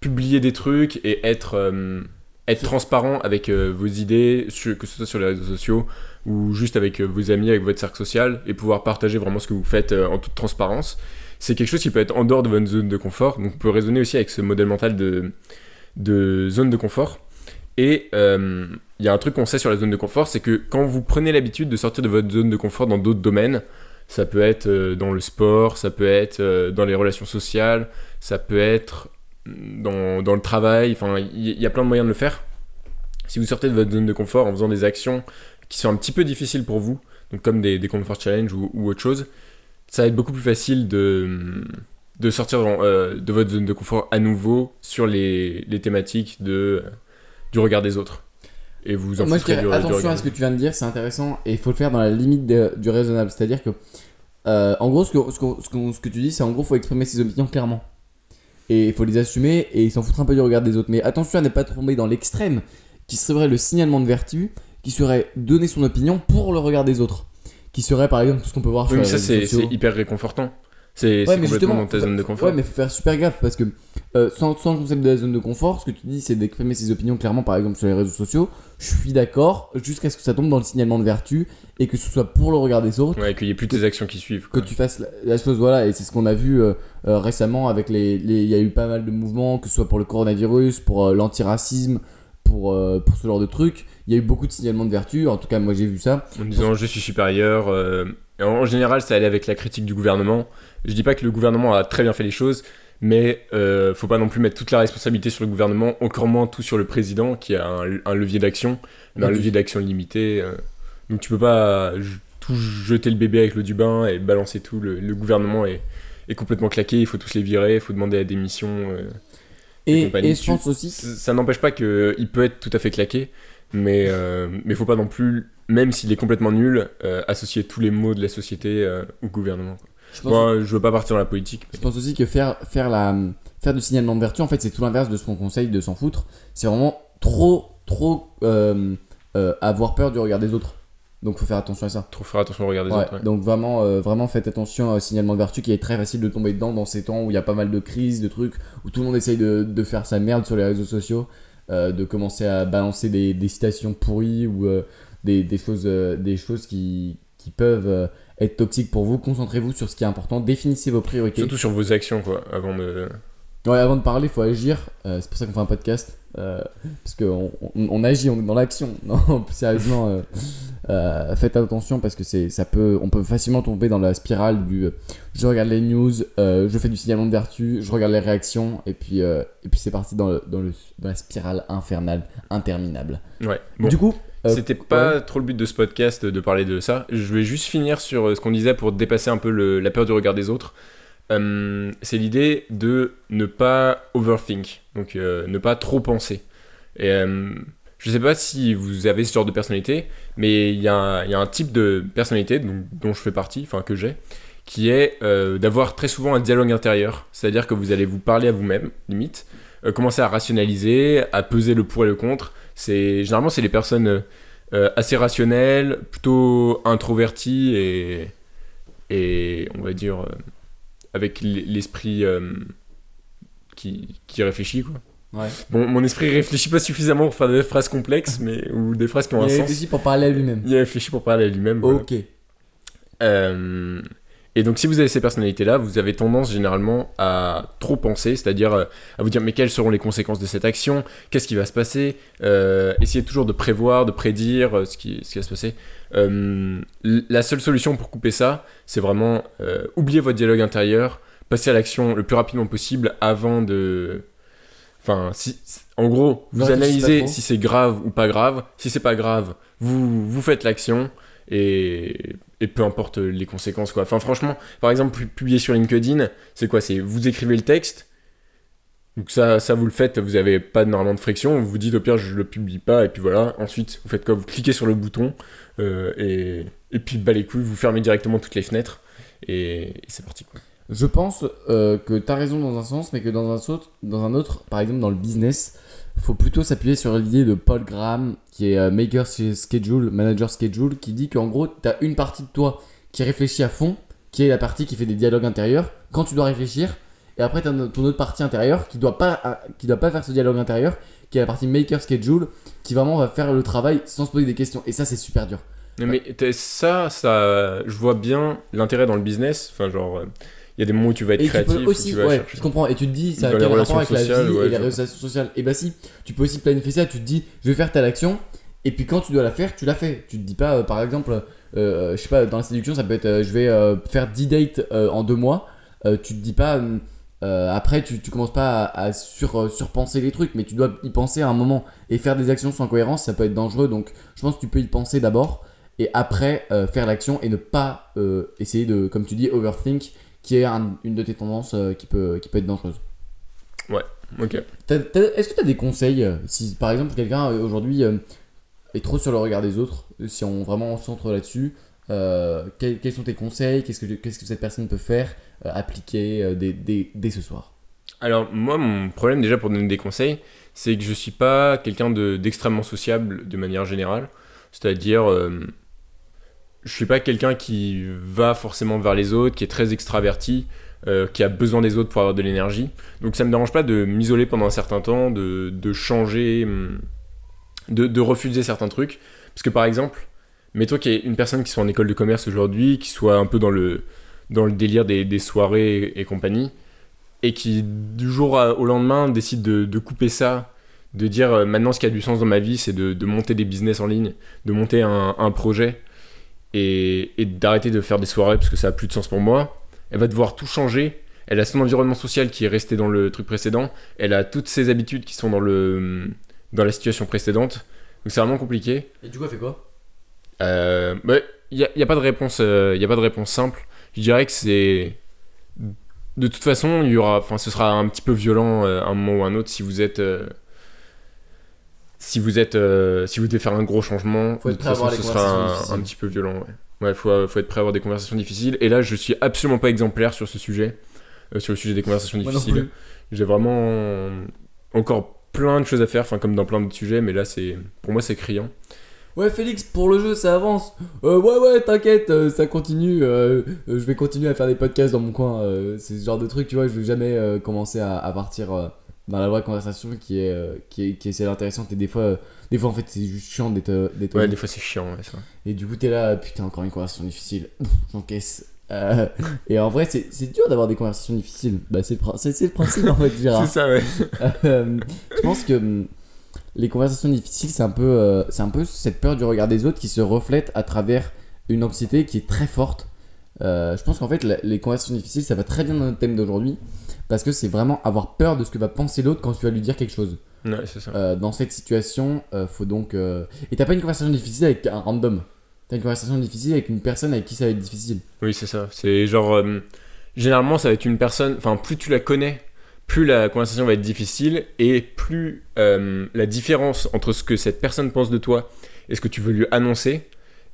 publier des trucs et être, euh, être transparent avec euh, vos idées, sur- que ce soit sur les réseaux sociaux ou juste avec vos amis, avec votre cercle social, et pouvoir partager vraiment ce que vous faites en toute transparence. C'est quelque chose qui peut être en dehors de votre zone de confort, donc on peut raisonner aussi avec ce modèle mental de, zone de confort. Et euh, il y a un truc qu'on sait sur la zone de confort, c'est que quand vous prenez l'habitude de sortir de votre zone de confort dans d'autres domaines, ça peut être euh, dans le sport, ça peut être euh, dans les relations sociales, ça peut être mm, dans, le travail, enfin il y, a plein de moyens de le faire. Si vous sortez de votre zone de confort en faisant des actions qui sont un petit peu difficiles pour vous, comme des, des comfort challenge ou, ou autre chose, ça va être beaucoup plus facile de, de sortir euh, de votre zone de confort à nouveau sur les, les thématiques de, du regard des autres. Et vous en Moi, je dirais du, du attention regard à ce que tu viens de dire, c'est intéressant et il faut le faire dans la limite de- du raisonnable. C'est-à-dire que, euh, en gros, ce que, ce, que, ce que- ce que tu dis, c'est en gros, faut exprimer ses opinions clairement. Et il faut les assumer et il s'en foutre un peu du regard des autres. Mais attention à ne pas tomber dans l'extrême qui serait le signalement de vertu, qui serait donner son opinion pour le regard des autres. Qui serait par exemple tout ce qu'on peut voir Oui, sur mais ça, c'est hyper réconfortant. C'est Ouais, complètement dans ta zone de confort. Ouais, mais faut faire super gaffe parce que euh, sans, sans le concept de la zone de confort, ce que tu dis, c'est d'exprimer ses opinions clairement, par exemple sur les réseaux sociaux. Je suis d'accord, jusqu'à ce que ça tombe dans le signalement de vertu et que ce soit pour le regard des autres. Ouais, qu'il n'y ait plus tes actions qui suivent. Que tu fasses la, la chose, voilà, et c'est ce qu'on a vu euh, euh, récemment avec les. les- Il y a eu pas mal de mouvements, que ce soit pour le coronavirus, pour l'antiracisme, pour, euh, pour ce genre de trucs. Il y a eu beaucoup de signalements de vertu, en tout cas, moi j'ai vu ça. En disant je suis supérieur. euh, et en, en général, ça allait avec la critique du gouvernement. Je dis pas que le gouvernement a très bien fait les choses, mais euh, faut pas non plus mettre toute la responsabilité sur le gouvernement, encore moins tout sur le président qui a un, un levier d'action, mais un levier d'action limité. euh. donc tu peux pas tout jeter le bébé avec l'eau du bain et balancer tout. Le, le gouvernement est, est complètement claqué, il faut tous les virer, il faut demander la démission. Et, je pense aussi. Ça n'empêche pas qu'il peut être tout à fait claqué, mais euh, mais faut pas non plus, même s'il est complètement nul, euh, associer tous les maux de la société euh, au gouvernement. quoi. Je pense Moi, je veux pas partir dans la politique. Je pense aussi que faire, faire, la, faire du signalement de vertu, en fait, c'est tout l'inverse de ce qu'on conseille de s'en foutre. C'est vraiment trop, trop euh, avoir peur du regard des autres. Donc, faut faire attention à ça. Trop faire attention au regard des Ouais, autres. ouais. Donc, vraiment, euh, vraiment, faites attention au signalement de vertu qui est très facile de tomber dedans dans ces temps où il y a pas mal de crises, de trucs, où tout le monde essaye de, de faire sa merde sur les réseaux sociaux, euh, de commencer à balancer des, des citations pourries ou euh, des, des choses, des choses qui, qui peuvent être toxiques pour vous. Concentrez-vous sur ce qui est important, définissez vos priorités. Surtout sur vos actions, quoi, avant de. Ouais, avant de parler, il faut agir. C'est pour ça qu'on fait un podcast. Euh, parce qu'on on, on agit, on est dans l'action. Non, sérieusement. euh, euh, faites attention parce que c'est ça peut on peut facilement tomber dans la spirale du je regarde les news je fais du signalement de vertu je regarde les réactions et puis et puis c'est parti dans, le, dans, le, dans la spirale infernale interminable Ouais. Bon. du coup C'était pas ouais. trop le but de ce podcast de parler de ça. Je vais juste finir sur ce qu'on disait pour dépasser un peu le- la peur du regard des autres. Euh, c'est l'idée de ne pas overthink, donc euh, ne pas trop penser. Et euh, je sais pas si vous avez ce genre de personnalité, mais il y, y a un type de personnalité donc, dont je fais partie, enfin que j'ai, qui est d'avoir très souvent un dialogue intérieur. C'est-à-dire que vous allez vous parler à vous-même, limite, commencer à rationaliser, à peser le pour et le contre. Généralement c'est les personnes assez rationnelles, plutôt introverties et et on va dire avec l'esprit euh, qui, qui réfléchit quoi. Ouais. Bon, mon esprit réfléchit pas suffisamment pour faire des phrases complexes, mais ou des phrases qui ont un il sens. réfléchi pour parler à lui-même Il réfléchit pour parler à lui-même. voilà. ok Euh, et donc, si vous avez ces personnalités-là, vous avez tendance généralement à trop penser, c'est-à-dire euh, à vous dire mais quelles seront les conséquences de cette action, qu'est-ce qui va se passer, euh, essayer toujours de prévoir, de prédire euh, ce, qui, ce qui va se passer. La seule solution pour couper ça, c'est vraiment oublier votre dialogue intérieur, passer à l'action le plus rapidement possible avant de. Enfin, si, en gros, vous analysez si c'est grave ou pas grave. Si c'est pas grave, vous, vous faites l'action et, et peu importe les conséquences quoi. Enfin franchement, par exemple pu- publier sur LinkedIn, c'est quoi? C'est vous écrivez le texte. Donc ça, ça vous le faites, vous avez pas normalement de friction, vous vous dites au pire je le publie pas et puis voilà. Ensuite vous faites quoi? Vous cliquez sur le bouton euh, et, et puis bah les couilles, vous fermez directement toutes les fenêtres et, et c'est parti quoi. Je pense euh, que tu as raison dans un sens, mais que dans un, autre, dans un autre, par exemple dans le business, faut plutôt s'appuyer sur l'idée de Paul Graham, qui est euh, Maker Schedule, Manager Schedule, qui dit qu'en gros, tu as une partie de toi qui réfléchit à fond, qui est la partie qui fait des dialogues intérieurs, quand tu dois réfléchir, et après tu as ton autre partie intérieure qui doit pas euh, doit pas faire ce dialogue intérieur, qui est la partie Maker Schedule, qui vraiment va faire le travail sans se poser des questions. Et ça, c'est super dur. Mais ça, ça, je vois bien l'intérêt dans le business. Enfin genre, il y a des moments où tu vas être Et tu créatif, peux où aussi, tu vas ouais, chercher. je comprends. Et tu te dis, ça a quel rapport avec la vie ouais, et les relations sociales Et bah si, tu peux aussi planifier ça. Tu te dis, je vais faire telle action. Et puis quand tu dois la faire, tu la fais. Tu te dis pas, euh, par exemple, euh, je sais pas, dans la séduction, ça peut être, euh, je vais euh, faire 10 dates euh, en deux mois. Euh, tu te dis pas, euh, euh, après, tu, tu commences pas à, à sur, euh, surpenser les trucs, mais tu dois y penser à un moment. Et faire des actions sans cohérence, ça peut être dangereux. Donc je pense que tu peux y penser d'abord. Et après, euh, faire l'action et ne pas euh, essayer de, comme tu dis, overthink qui est un- une de tes tendances euh, qui, peut, qui peut être dangereuse. Ok. T'as- t'as- Est-ce que tu as des conseils euh, si par exemple quelqu'un euh, aujourd'hui est trop sur le regard des autres, si on vraiment on se centre là-dessus, euh, quels, quels sont tes conseils Qu'est-ce que, qu'est-ce que cette personne peut faire, euh, appliquer euh, dès, dès- dès ce soir? Alors moi, mon problème déjà pour donner des conseils, c'est que je suis pas quelqu'un de- d'extrêmement sociable de manière générale. C'est-à-dire, je suis pas quelqu'un qui va forcément vers les autres, qui est très extraverti, euh, qui a besoin des autres pour avoir de l'énergie. Donc ça me dérange pas de m'isoler pendant un certain temps, de, changer, hum, de, refuser certains trucs. Parce que par exemple, mets-toi qu'il y ait une personne qui soit en école de commerce aujourd'hui, qui soit un peu dans le, délire des, soirées et, compagnie, et qui du jour au lendemain décide de, couper ça, de dire euh, maintenant ce qui a du sens dans ma vie, c'est de, monter des business en ligne, de monter un projet et, et d'arrêter de faire des soirées parce que ça a plus de sens pour moi. Elle va devoir tout changer. Elle a son environnement social qui est resté dans le truc précédent. Elle a toutes ses habitudes qui sont dans, le, dans la situation précédente. Donc c'est vraiment compliqué. Et du coup, elle fait quoi? Euh, Il n'y a, y a pas de réponse, euh, y a pas de réponse simple. Je dirais que c'est de toute façon, il y aura, enfin, ce sera un petit peu violent euh, un moment ou un autre si vous êtes, euh, si vous êtes, euh, si vous devez faire un gros changement. Faut de toute façon, ce sera un, petit peu violent. Ouais, ouais, faut, faut être prêt à avoir des conversations difficiles. Et là, je suis absolument pas exemplaire sur ce sujet, euh, sur le sujet des conversations difficiles. J'ai vraiment encore plein de choses à faire, enfin comme dans plein d'autres sujets, mais là, c'est, pour moi, c'est criant. Ouais, Félix, pour le jeu, ça avance. Euh, ouais, ouais, t'inquiète, euh, ça continue. euh, je vais continuer à faire des podcasts dans mon coin. c'est ce genre de truc, tu vois. Je vais jamais commencer à, à partir dans la vraie conversation qui est, euh, qui est, qui est celle intéressante. Et des fois, euh, des fois en fait, c'est juste chiant d'être. euh, Ouais, des fois, c'est chiant, ouais, ça. Et du coup, t'es là, putain, encore une conversation difficile. J'encaisse. Euh, et en vrai, c'est c'est dur d'avoir des conversations difficiles. Bah, c'est le, prin- c'est- c'est le principe, en fait, Gérard. C'est ça, ouais. Euh, je pense que hum, les conversations difficiles, c'est un, peu, euh, c'est un peu cette peur du regard des autres qui se reflète à travers une anxiété qui est très forte. Je pense qu'en fait, la- les conversations difficiles, ça va très bien dans notre thème d'aujourd'hui. Parce que c'est vraiment avoir peur de ce que va penser l'autre quand tu vas lui dire quelque chose. Ouais, c'est ça. Euh, dans cette situation, euh, faut donc. euh, Et t'as pas une conversation difficile avec un random. T'as une conversation difficile avec une personne avec qui ça va être difficile. Oui, c'est ça. C'est genre. euh, généralement, ça va être une personne. Enfin, plus tu la connais, plus la conversation va être difficile et plus la différence entre ce que cette personne pense de toi et ce que tu veux lui annoncer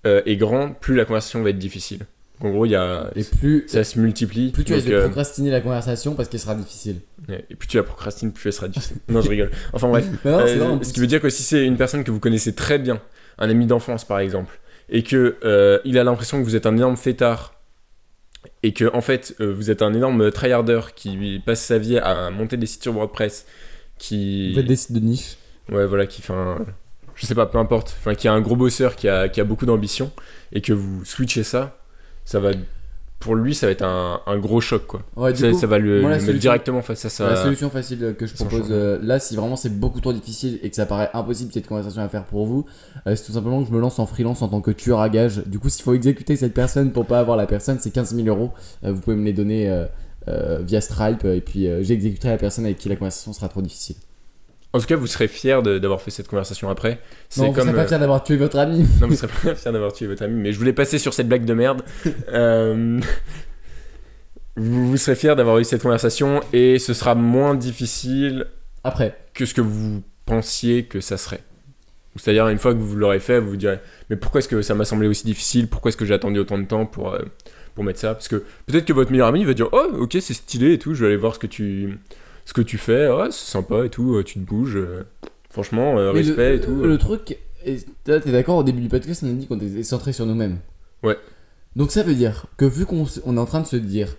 est grand, plus la conversation va être difficile. En gros, il y a. Et plus, Ça se multiplie. plus tu de euh, procrastiner la conversation parce qu'elle sera difficile. et plus tu la procrastines, plus elle sera difficile. non, je rigole. Enfin, bref. Non, Euh, vrai, ce qui veut dire que si c'est une personne que vous connaissez très bien, un ami d'enfance par exemple, et que euh, il a l'impression que vous êtes un énorme fêtard, et que en fait euh, vous êtes un énorme tryharder qui passe sa vie à monter des sites sur WordPress, qui Vous faites des sites de niche. ouais voilà qui fait un je sais pas peu importe, enfin qui a un gros bosseur qui a, qui a beaucoup d'ambition et que vous switchez ça, ça va pour lui ça va être un, un gros choc quoi. Ouais, du Ça, coup, ça va le, moi, le mettre directement face à ça. La solution facile que je propose euh, là, si vraiment c'est beaucoup trop difficile et que ça paraît impossible cette conversation à faire pour vous, euh, c'est tout simplement que je me lance en freelance en tant que tueur à gage. Du coup, s'il faut exécuter cette personne pour pas avoir la personne, c'est 15 000 euros. Euh, vous pouvez me les donner via Stripe et puis j'exécuterai la personne avec qui la conversation sera trop difficile. En tout cas, vous serez fier d'avoir fait cette conversation après. Non, vous comme serez pas euh, fier d'avoir tué votre ami. Non, vous serez pas fier d'avoir tué votre ami, mais je voulais passer sur cette blague de merde. Euh, vous, vous serez fier d'avoir eu cette conversation et ce sera moins difficile Après, que ce que vous pensiez que ça serait. C'est-à-dire, une fois que vous l'aurez fait, vous vous direz Mais pourquoi est-ce que ça m'a semblé aussi difficile? Pourquoi est-ce que j'ai attendu autant de temps pour, euh, pour mettre ça? Parce que peut-être que votre meilleur ami va dire Oh, ok, c'est stylé et tout, je vais aller voir ce que tu, ce que tu fais. Ouais, c'est sympa et tout, euh, tu te bouges. euh, franchement, euh, mais le- respect et tout. Le truc, et là, t'es d'accord, au début du podcast, on a dit qu'on était centré sur nous-mêmes. Ouais. Donc ça veut dire que vu qu'on on est en train de se dire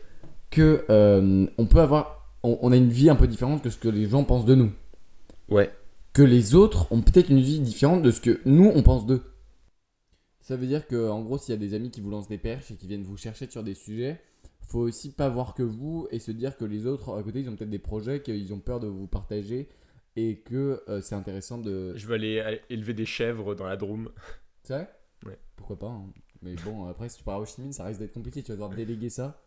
que euh, on peut avoir, on, on a une vie un peu différente que ce que les gens pensent de nous, Ouais. que les autres ont peut-être une vie différente de ce que nous on pense d'eux. Ça veut dire que en gros, s'il y a des amis qui vous lancent des perches et qui viennent vous chercher sur des sujets, faut aussi pas voir que vous et se dire que les autres à côté ils ont peut-être des projets qu'ils ont peur de vous partager et que euh, c'est intéressant de Je vais aller aller élever des chèvres dans la Drôme. C'est vrai? Ouais. Pourquoi pas hein. Mais bon, après, si tu pars à Ho Chi Minh, ça risque d'être compliqué. Tu vas devoir déléguer ça.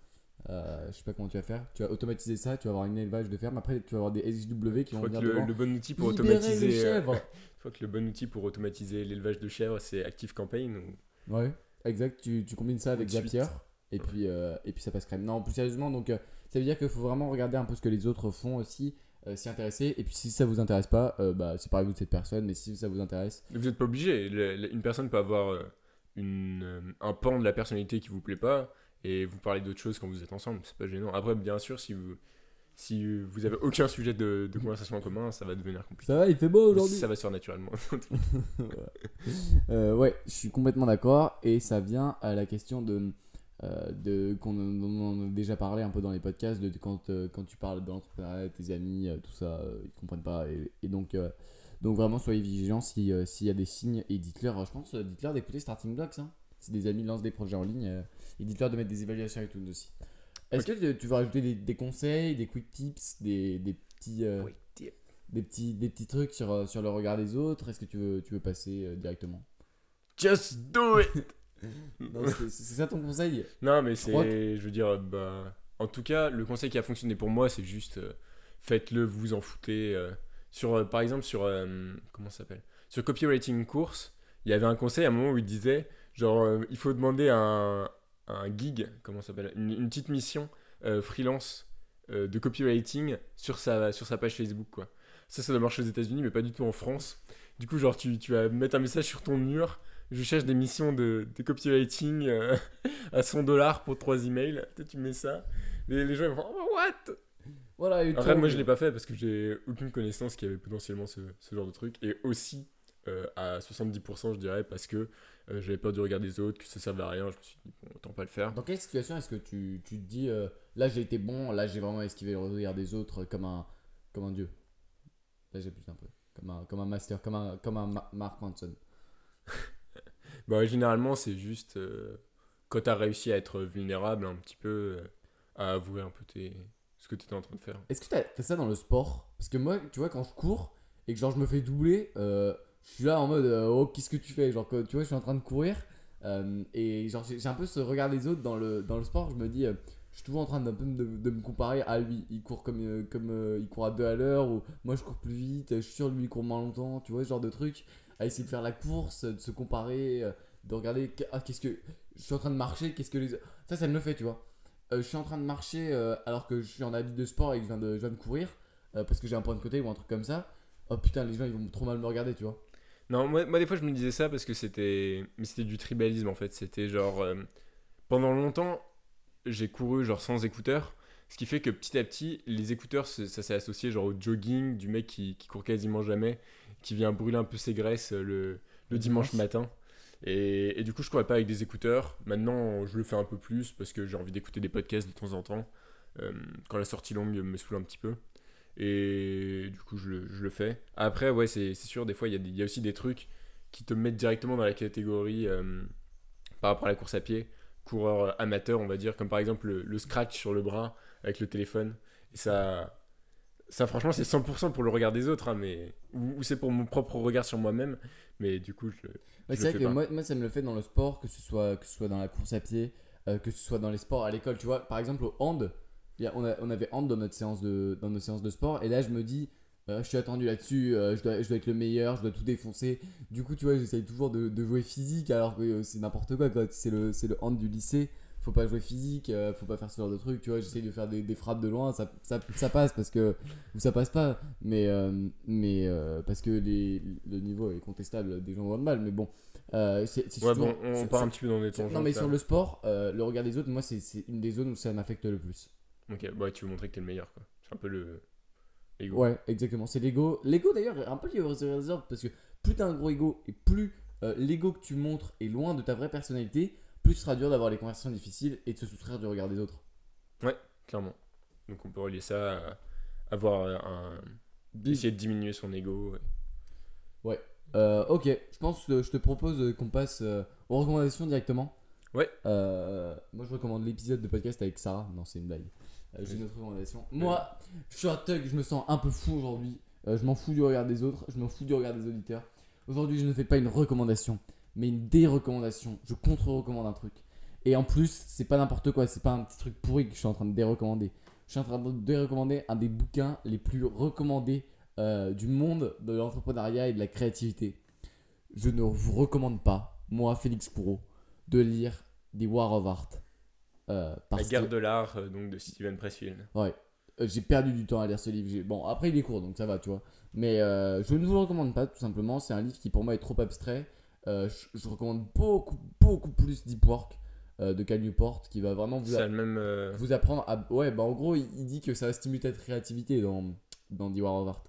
Euh, je sais pas comment tu vas faire. Tu vas automatiser ça. Tu vas avoir une élevage de ferme. Après, tu vas avoir des SJW qui Je vont venir le, devant. le bon outil pour Libérer les automatiser. euh, chèvres. je crois que le bon outil pour automatiser l'élevage de chèvres, c'est Active Campaign. ou- Ouais, exact. Tu, tu combines ça avec Zapier. Et puis, euh, et puis ça passe crème. Non, plus sérieusement, donc euh, ça veut dire qu'il faut vraiment regarder un peu ce que les autres font aussi. euh, s'y intéresser. Et puis, si ça vous intéresse pas, bah, c'est pareil vous de cette personne. Mais si ça vous intéresse, Vous n'êtes pas obligé. Le- le- une personne peut avoir une, un pan de la personnalité qui vous plaît pas et vous parlez d'autres choses quand vous êtes ensemble. C'est pas gênant. Après, bien sûr, si vous, si vous avez aucun sujet de, de conversation en commun, ça va devenir compliqué. ça va, il fait beau aujourd'hui. Ça va se faire naturellement. Ouais, je suis complètement d'accord. Et ça vient à la question de. Euh, de qu'on on a déjà parlé un peu dans les podcasts, de quand, euh, quand tu parles de l'entrepreneuriat, tes amis, euh, tout ça, ils comprennent pas. Et, et donc, donc, vraiment, soyez vigilants si, s'il y a des signes. Et dites-leur, je pense, dites-leur d'écouter Starting Blocks. Hein. Si des amis lancent des projets en ligne, et dites-leur de mettre des évaluations et tout aussi. Est-ce que tu- veux rajouter des, des conseils, des quick tips, des, des petits. des petits, des petits trucs sur, sur le regard des autres? Est-ce que tu veux, tu veux passer euh, directement? Just do it! C'est ça ton conseil? Non, mais c'est. Je veux dire, bah. En tout cas, le conseil qui a fonctionné pour moi, c'est juste. euh, Faites-le, vous vous en foutez. euh, sur, euh, par exemple, sur. comment ça s'appelle? Sur copywriting course, il y avait un conseil à un moment où il disait genre, il faut demander un, un gig, comment ça s'appelle? Une, une petite mission freelance de copywriting sur sa, sur sa page Facebook, quoi. Ça, ça doit marcher aux États-Unis, mais pas du tout en France. Du coup, genre, tu, tu vas mettre un message sur ton mur. Je cherche des missions de, de copywriting euh, à 100 dollars pour 3 emails. Toi, tu mets ça. Les, les gens ils vont oh, What? Voilà, et Après, moi, je l'ai pas fait parce que j'ai aucune connaissance qu'il y avait potentiellement ce, ce genre de truc. Et aussi, euh, à 70%, je dirais, parce que euh, j'avais peur du regard des autres, que ça servait à rien. Je me suis dit, bon, autant pas le faire. Dans quelle situation est-ce que tu, tu te dis là j'ai été bon, là j'ai vraiment esquivé le regard des autres comme un, comme un dieu? Là j'ai plus un peu. Comme un, comme un master, comme un, comme un Ma- Mark Manson. Bah, généralement, c'est juste euh, quand t'as réussi à être vulnérable un petit peu, euh, à avouer un peu tes, ce que t'étais en train de faire. Est-ce que t'as as ça dans le sport? Parce que moi, tu vois, quand je cours et que genre je me fais doubler, euh, je suis là en mode oh qu'est-ce que tu fais? Genre que tu vois, je suis en train de courir et genre j'ai un peu ce regard des autres dans le, dans le sport. Je me dis, je suis toujours en train de, de me comparer à lui. Il court comme, comme il court à deux à l'heure ou moi je cours plus vite. Je suis sûr lui il court moins longtemps. Tu vois ce genre de truc. À essayer de faire la course, de se comparer, euh, de regarder ah, qu'est-ce que je suis en train de marcher, qu'est-ce que les ça ça me le fait tu vois. Euh, je suis en train de marcher euh, alors que je suis en habit de sport et que je viens de, je viens de courir parce que j'ai un point de côté ou un truc comme ça. Oh putain les gens ils vont trop mal me regarder tu vois. Non, moi, moi, des fois je me disais ça parce que c'était mais c'était du tribalisme en fait. C'était genre pendant longtemps j'ai couru genre sans écouteurs, ce qui fait que petit à petit les écouteurs ça s'est associé genre au jogging du mec qui, qui court quasiment jamais, qui vient brûler un peu ses graisses euh, le, le Le dimanche matin. Et, et du coup je courais pas avec des écouteurs. Maintenant je le fais un peu plus parce que j'ai envie d'écouter des podcasts de temps en temps euh, quand la sortie longue me saoule un petit peu. Et du coup, je le, je le fais. Après, ouais, c'est sûr, des fois, il y, y a aussi des trucs qui te mettent directement dans la catégorie euh, par rapport à la course à pied, coureur amateur, on va dire, comme par exemple le, le scratch sur le bras avec le téléphone. Et ça, ça franchement, c'est 100% pour le regard des autres, hein, mais, ou, ou c'est pour mon propre regard sur moi-même. Mais du coup, je, Ouais, c'est vrai que moi, moi, ça me le fait dans le sport, que ce soit, que ce soit dans la course à pied, euh, que ce soit dans les sports à l'école. Tu vois, par exemple, au hand, on, a- on avait hand dans notre séance de, dans nos séances de sport, et là, je me dis, euh, je suis attendu là-dessus, euh, je, dois, je dois être le meilleur, je dois tout défoncer. Du coup, tu vois, j'essaye toujours de, de jouer physique, alors que euh, c'est n'importe quoi, quoi. C'est le, c'est le hand du lycée. Faut pas jouer physique, euh, faut pas faire ce genre de truc, tu vois. J'essaye de faire des, des frappes de loin, ça, ça, ça passe parce que. Ou ça passe pas, mais, euh, mais euh, parce que les, le niveau est contestable des gens au handball, mais bon. C'est c'est ouais, bon, on part un petit peu dans des sur- tangents. Non, mais là. sur le sport, le regard des autres, moi, c'est c'est une des zones où ça m'affecte le plus. Ok, ouais, tu veux montrer que t'es le meilleur, quoi. C'est un peu le. l'ego. Ouais, exactement. C'est l'ego. L'ego, d'ailleurs, est un peu lié au autres parce que plus t'as un gros ego et plus l'ego que tu montres est loin de ta vraie personnalité, plus ce sera dur d'avoir les conversations difficiles et de se soustraire du regard des autres. clairement. Donc on peut relier ça à avoir un. essayer de diminuer son ego. ouais. Euh, ok, je pense que je te propose euh, qu'on passe euh, aux recommandations directement. Ouais. Euh, moi, je recommande l'épisode de podcast avec Sarah. Non, c'est une blague. Euh, J'ai une autre recommandation. Moi, je suis un thug, je me sens un peu fou aujourd'hui. Euh, je m'en fous du regard des autres, je m'en fous du regard des auditeurs. Aujourd'hui, je ne fais pas une recommandation, mais une dérecommandation. Je contre-recommande un truc. Et en plus, c'est pas n'importe quoi, c'est pas un petit truc pourri que je suis en train de dérecommander. Je suis en train de dérecommander un des bouquins les plus recommandés euh, du monde de l'entrepreneuriat et de la créativité. Je ne vous recommande pas, moi, Félix Courreau, de lire The War of Art. Euh, La parce guerre que de l'art euh, donc de Steven Pressfield. euh, j'ai perdu du temps à lire ce livre. J'ai- Bon, après, il est court, donc ça va, tu vois. Mais je ne vous le recommande pas, tout simplement. C'est un livre qui, pour moi, est trop abstrait. Euh, je, je recommande beaucoup, beaucoup plus Deep Work euh, de Cal Newport, qui va vraiment vous, Ça a le même. euh, vous apprendre à. Ouais, bah en gros, il, il dit que ça va stimuler ta créativité dans, dans The War of Art.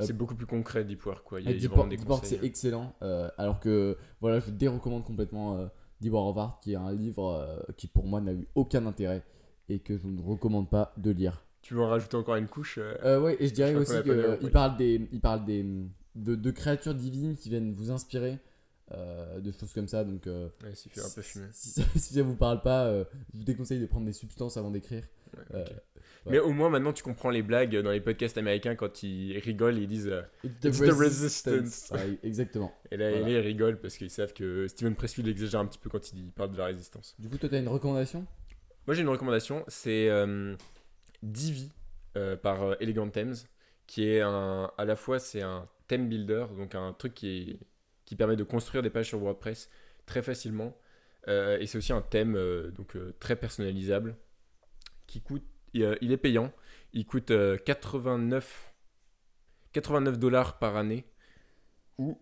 C'est beaucoup plus concret Deep Work quoi. Il y a, Deep Work, Deep c'est excellent. euh, alors que, voilà, je dérecommande complètement The War of Art, qui est un livre qui, pour moi, n'a eu aucun intérêt et que je ne recommande pas de lire. Tu veux en rajouter encore une couche ouais, et je dirais Je aussi qu'il parle, des, il parle des, de, de créatures divines qui viennent vous inspirer, euh, de choses comme ça. Donc, euh, Ouais, un peu fumer. si, ça, si ça vous parle pas, euh, je vous déconseille de prendre des substances avant d'écrire. Ouais. Mais au moins maintenant tu comprends les blagues dans les podcasts américains quand ils rigolent, ils disent. It's the resistance. Ouais, exactement. Et là, Voilà. ils rigolent parce qu'ils savent que Steven Pressfield exagère un petit peu quand il parle de la résistance. Du coup, toi, t'as une recommandation? Moi j'ai une recommandation, c'est Divi par Elegant Thames, qui est un, à la fois c'est un theme builder, donc un truc qui, est- qui permet de construire des pages sur WordPress très facilement, Euh, et c'est aussi un thème euh, donc euh, très personnalisable, qui coûte, il, est payant, il coûte euh, 89 89 dollars par année ou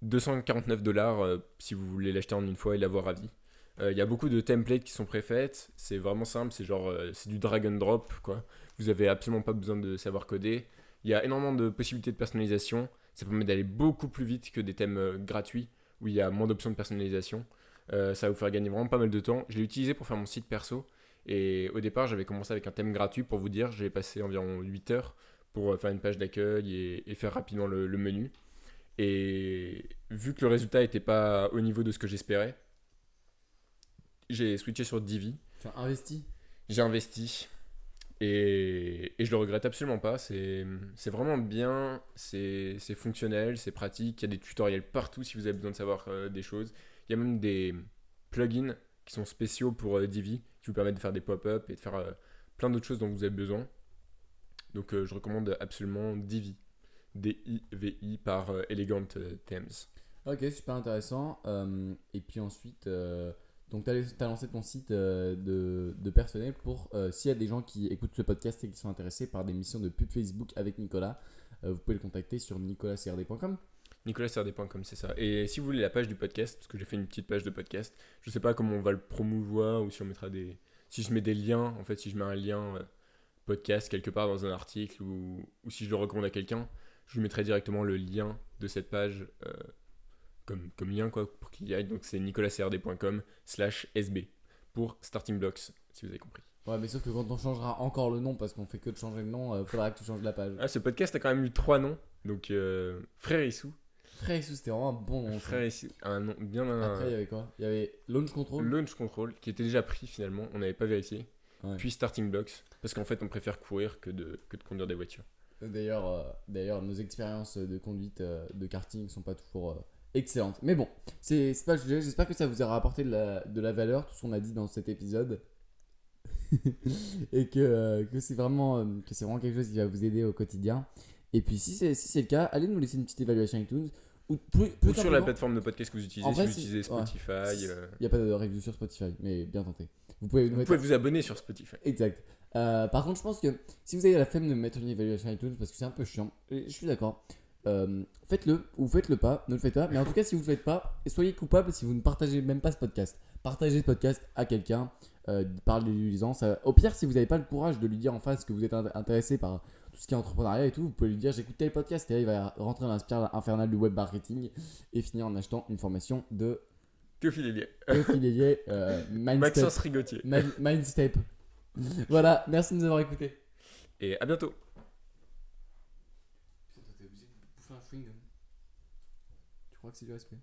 249 dollars si vous voulez l'acheter en une fois et l'avoir à vie. Il y a beaucoup de templates qui sont préfaites, c'est vraiment simple, c'est genre c'est du drag and drop quoi. Vous avez absolument pas besoin de savoir coder. Il y a énormément de possibilités de personnalisation, ça permet d'aller beaucoup plus vite que des thèmes euh, gratuits où il y a moins d'options de personnalisation. Euh, ça va vous faire gagner vraiment pas mal de temps. Je l'ai utilisé pour faire mon site perso et au départ j'avais commencé avec un thème gratuit pour vous dire, j'ai passé environ 8 heures pour euh, faire une page d'accueil et, et faire rapidement le, le menu. Et vu que le résultat n'était pas au niveau de ce que j'espérais, j'ai switché sur Divi. Tu as investi? J'ai investi. Et, et je le regrette absolument pas. C'est vraiment bien, c'est fonctionnel, c'est pratique. Il y a des tutoriels partout si vous avez besoin de savoir euh, des choses. Il y a même des plugins qui sont spéciaux pour euh, Divi qui vous permettent de faire des pop-up et de faire euh, plein d'autres choses dont vous avez besoin. Donc je recommande absolument Divi. D-I-V-I par Elegant Thames. Ok, super intéressant. Et puis ensuite, donc tu as, lancé ton site euh, de, de personnel pour euh, s'il y a des gens qui écoutent ce podcast et qui sont intéressés par des missions de pub Facebook avec Nicolas, euh, vous pouvez le contacter sur nicolascrd.com. nicolasrd.com, c'est ça. Et si vous voulez la page du podcast, parce que j'ai fait une petite page de podcast, je sais pas comment on va le promouvoir ou si on mettra des. Si je mets des liens, en fait, si je mets un lien podcast quelque part dans un article ou, ou si je le recommande à quelqu'un, je lui mettrai directement le lien de cette page comme, comme lien quoi, pour qu'il y aille. Donc c'est nicolasrd.com slash sb pour Starting Blocks, si vous avez compris. Ouais, mais sauf que quand on changera encore le nom, parce qu'on fait que de changer le nom, euh, faudra que tu changes la page. Ah, ce podcast a quand même eu trois noms. Donc euh, Frère Issou. Frère Issou, c'était vraiment un bon nom. Frère Issou, un nom bien un- Après, il y avait quoi? Il y avait Launch Control. Launch Control qui était déjà pris finalement, on n'avait pas vérifié. Ouais. Puis Starting Blocks, parce qu'en fait on préfère courir que de, que de conduire des voitures. D'ailleurs, euh, d'ailleurs, nos expériences de conduite euh, de karting sont pas toujours euh, excellentes. Mais bon, c'est pas. J'espère que ça vous aura apporté de la, de la valeur, tout ce qu'on a dit dans cet épisode. et que, euh, que c'est vraiment, euh, que c'est vraiment quelque chose qui va vous aider au quotidien. Et puis, si c'est si le cas, allez nous laisser une petite évaluation iTunes. Ou plus, plus Ou sur la plateforme de podcast que vous utilisez, vrai, si vous utilisez. Spotify. euh, Il n'y a pas de review sur Spotify, mais bien tenté. Vous pouvez Vous mettre pouvez vous abonner sur Spotify. Exact. Euh, par contre, je pense que si vous avez la flemme de mettre une évaluation iTunes parce que c'est un peu chiant, je suis d'accord. Euh, faites-le ou faites-le pas, ne le faites pas. Mais en tout cas, si vous le faites pas, soyez coupable si vous ne partagez même pas ce podcast. Partagez ce podcast à quelqu'un, euh, parlez-lui-en. Ça- Au pire, si vous n'avez pas le courage de lui dire en face que vous êtes int- intéressé par tout ce qui est entrepreneuriat et tout, vous pouvez lui dire j'écoute tel podcast et là il va rentrer dans la spirale infernale du web marketing et finir en achetant une formation de Que Philippe Ophélie euh, Mindstep. Maxence Rigotier. Mind- Mindstep. voilà, merci de nous avoir écoutés. Et à bientôt. Putain, t'es obligé de bouffer un chewing-gum. Tu crois que c'est du respect?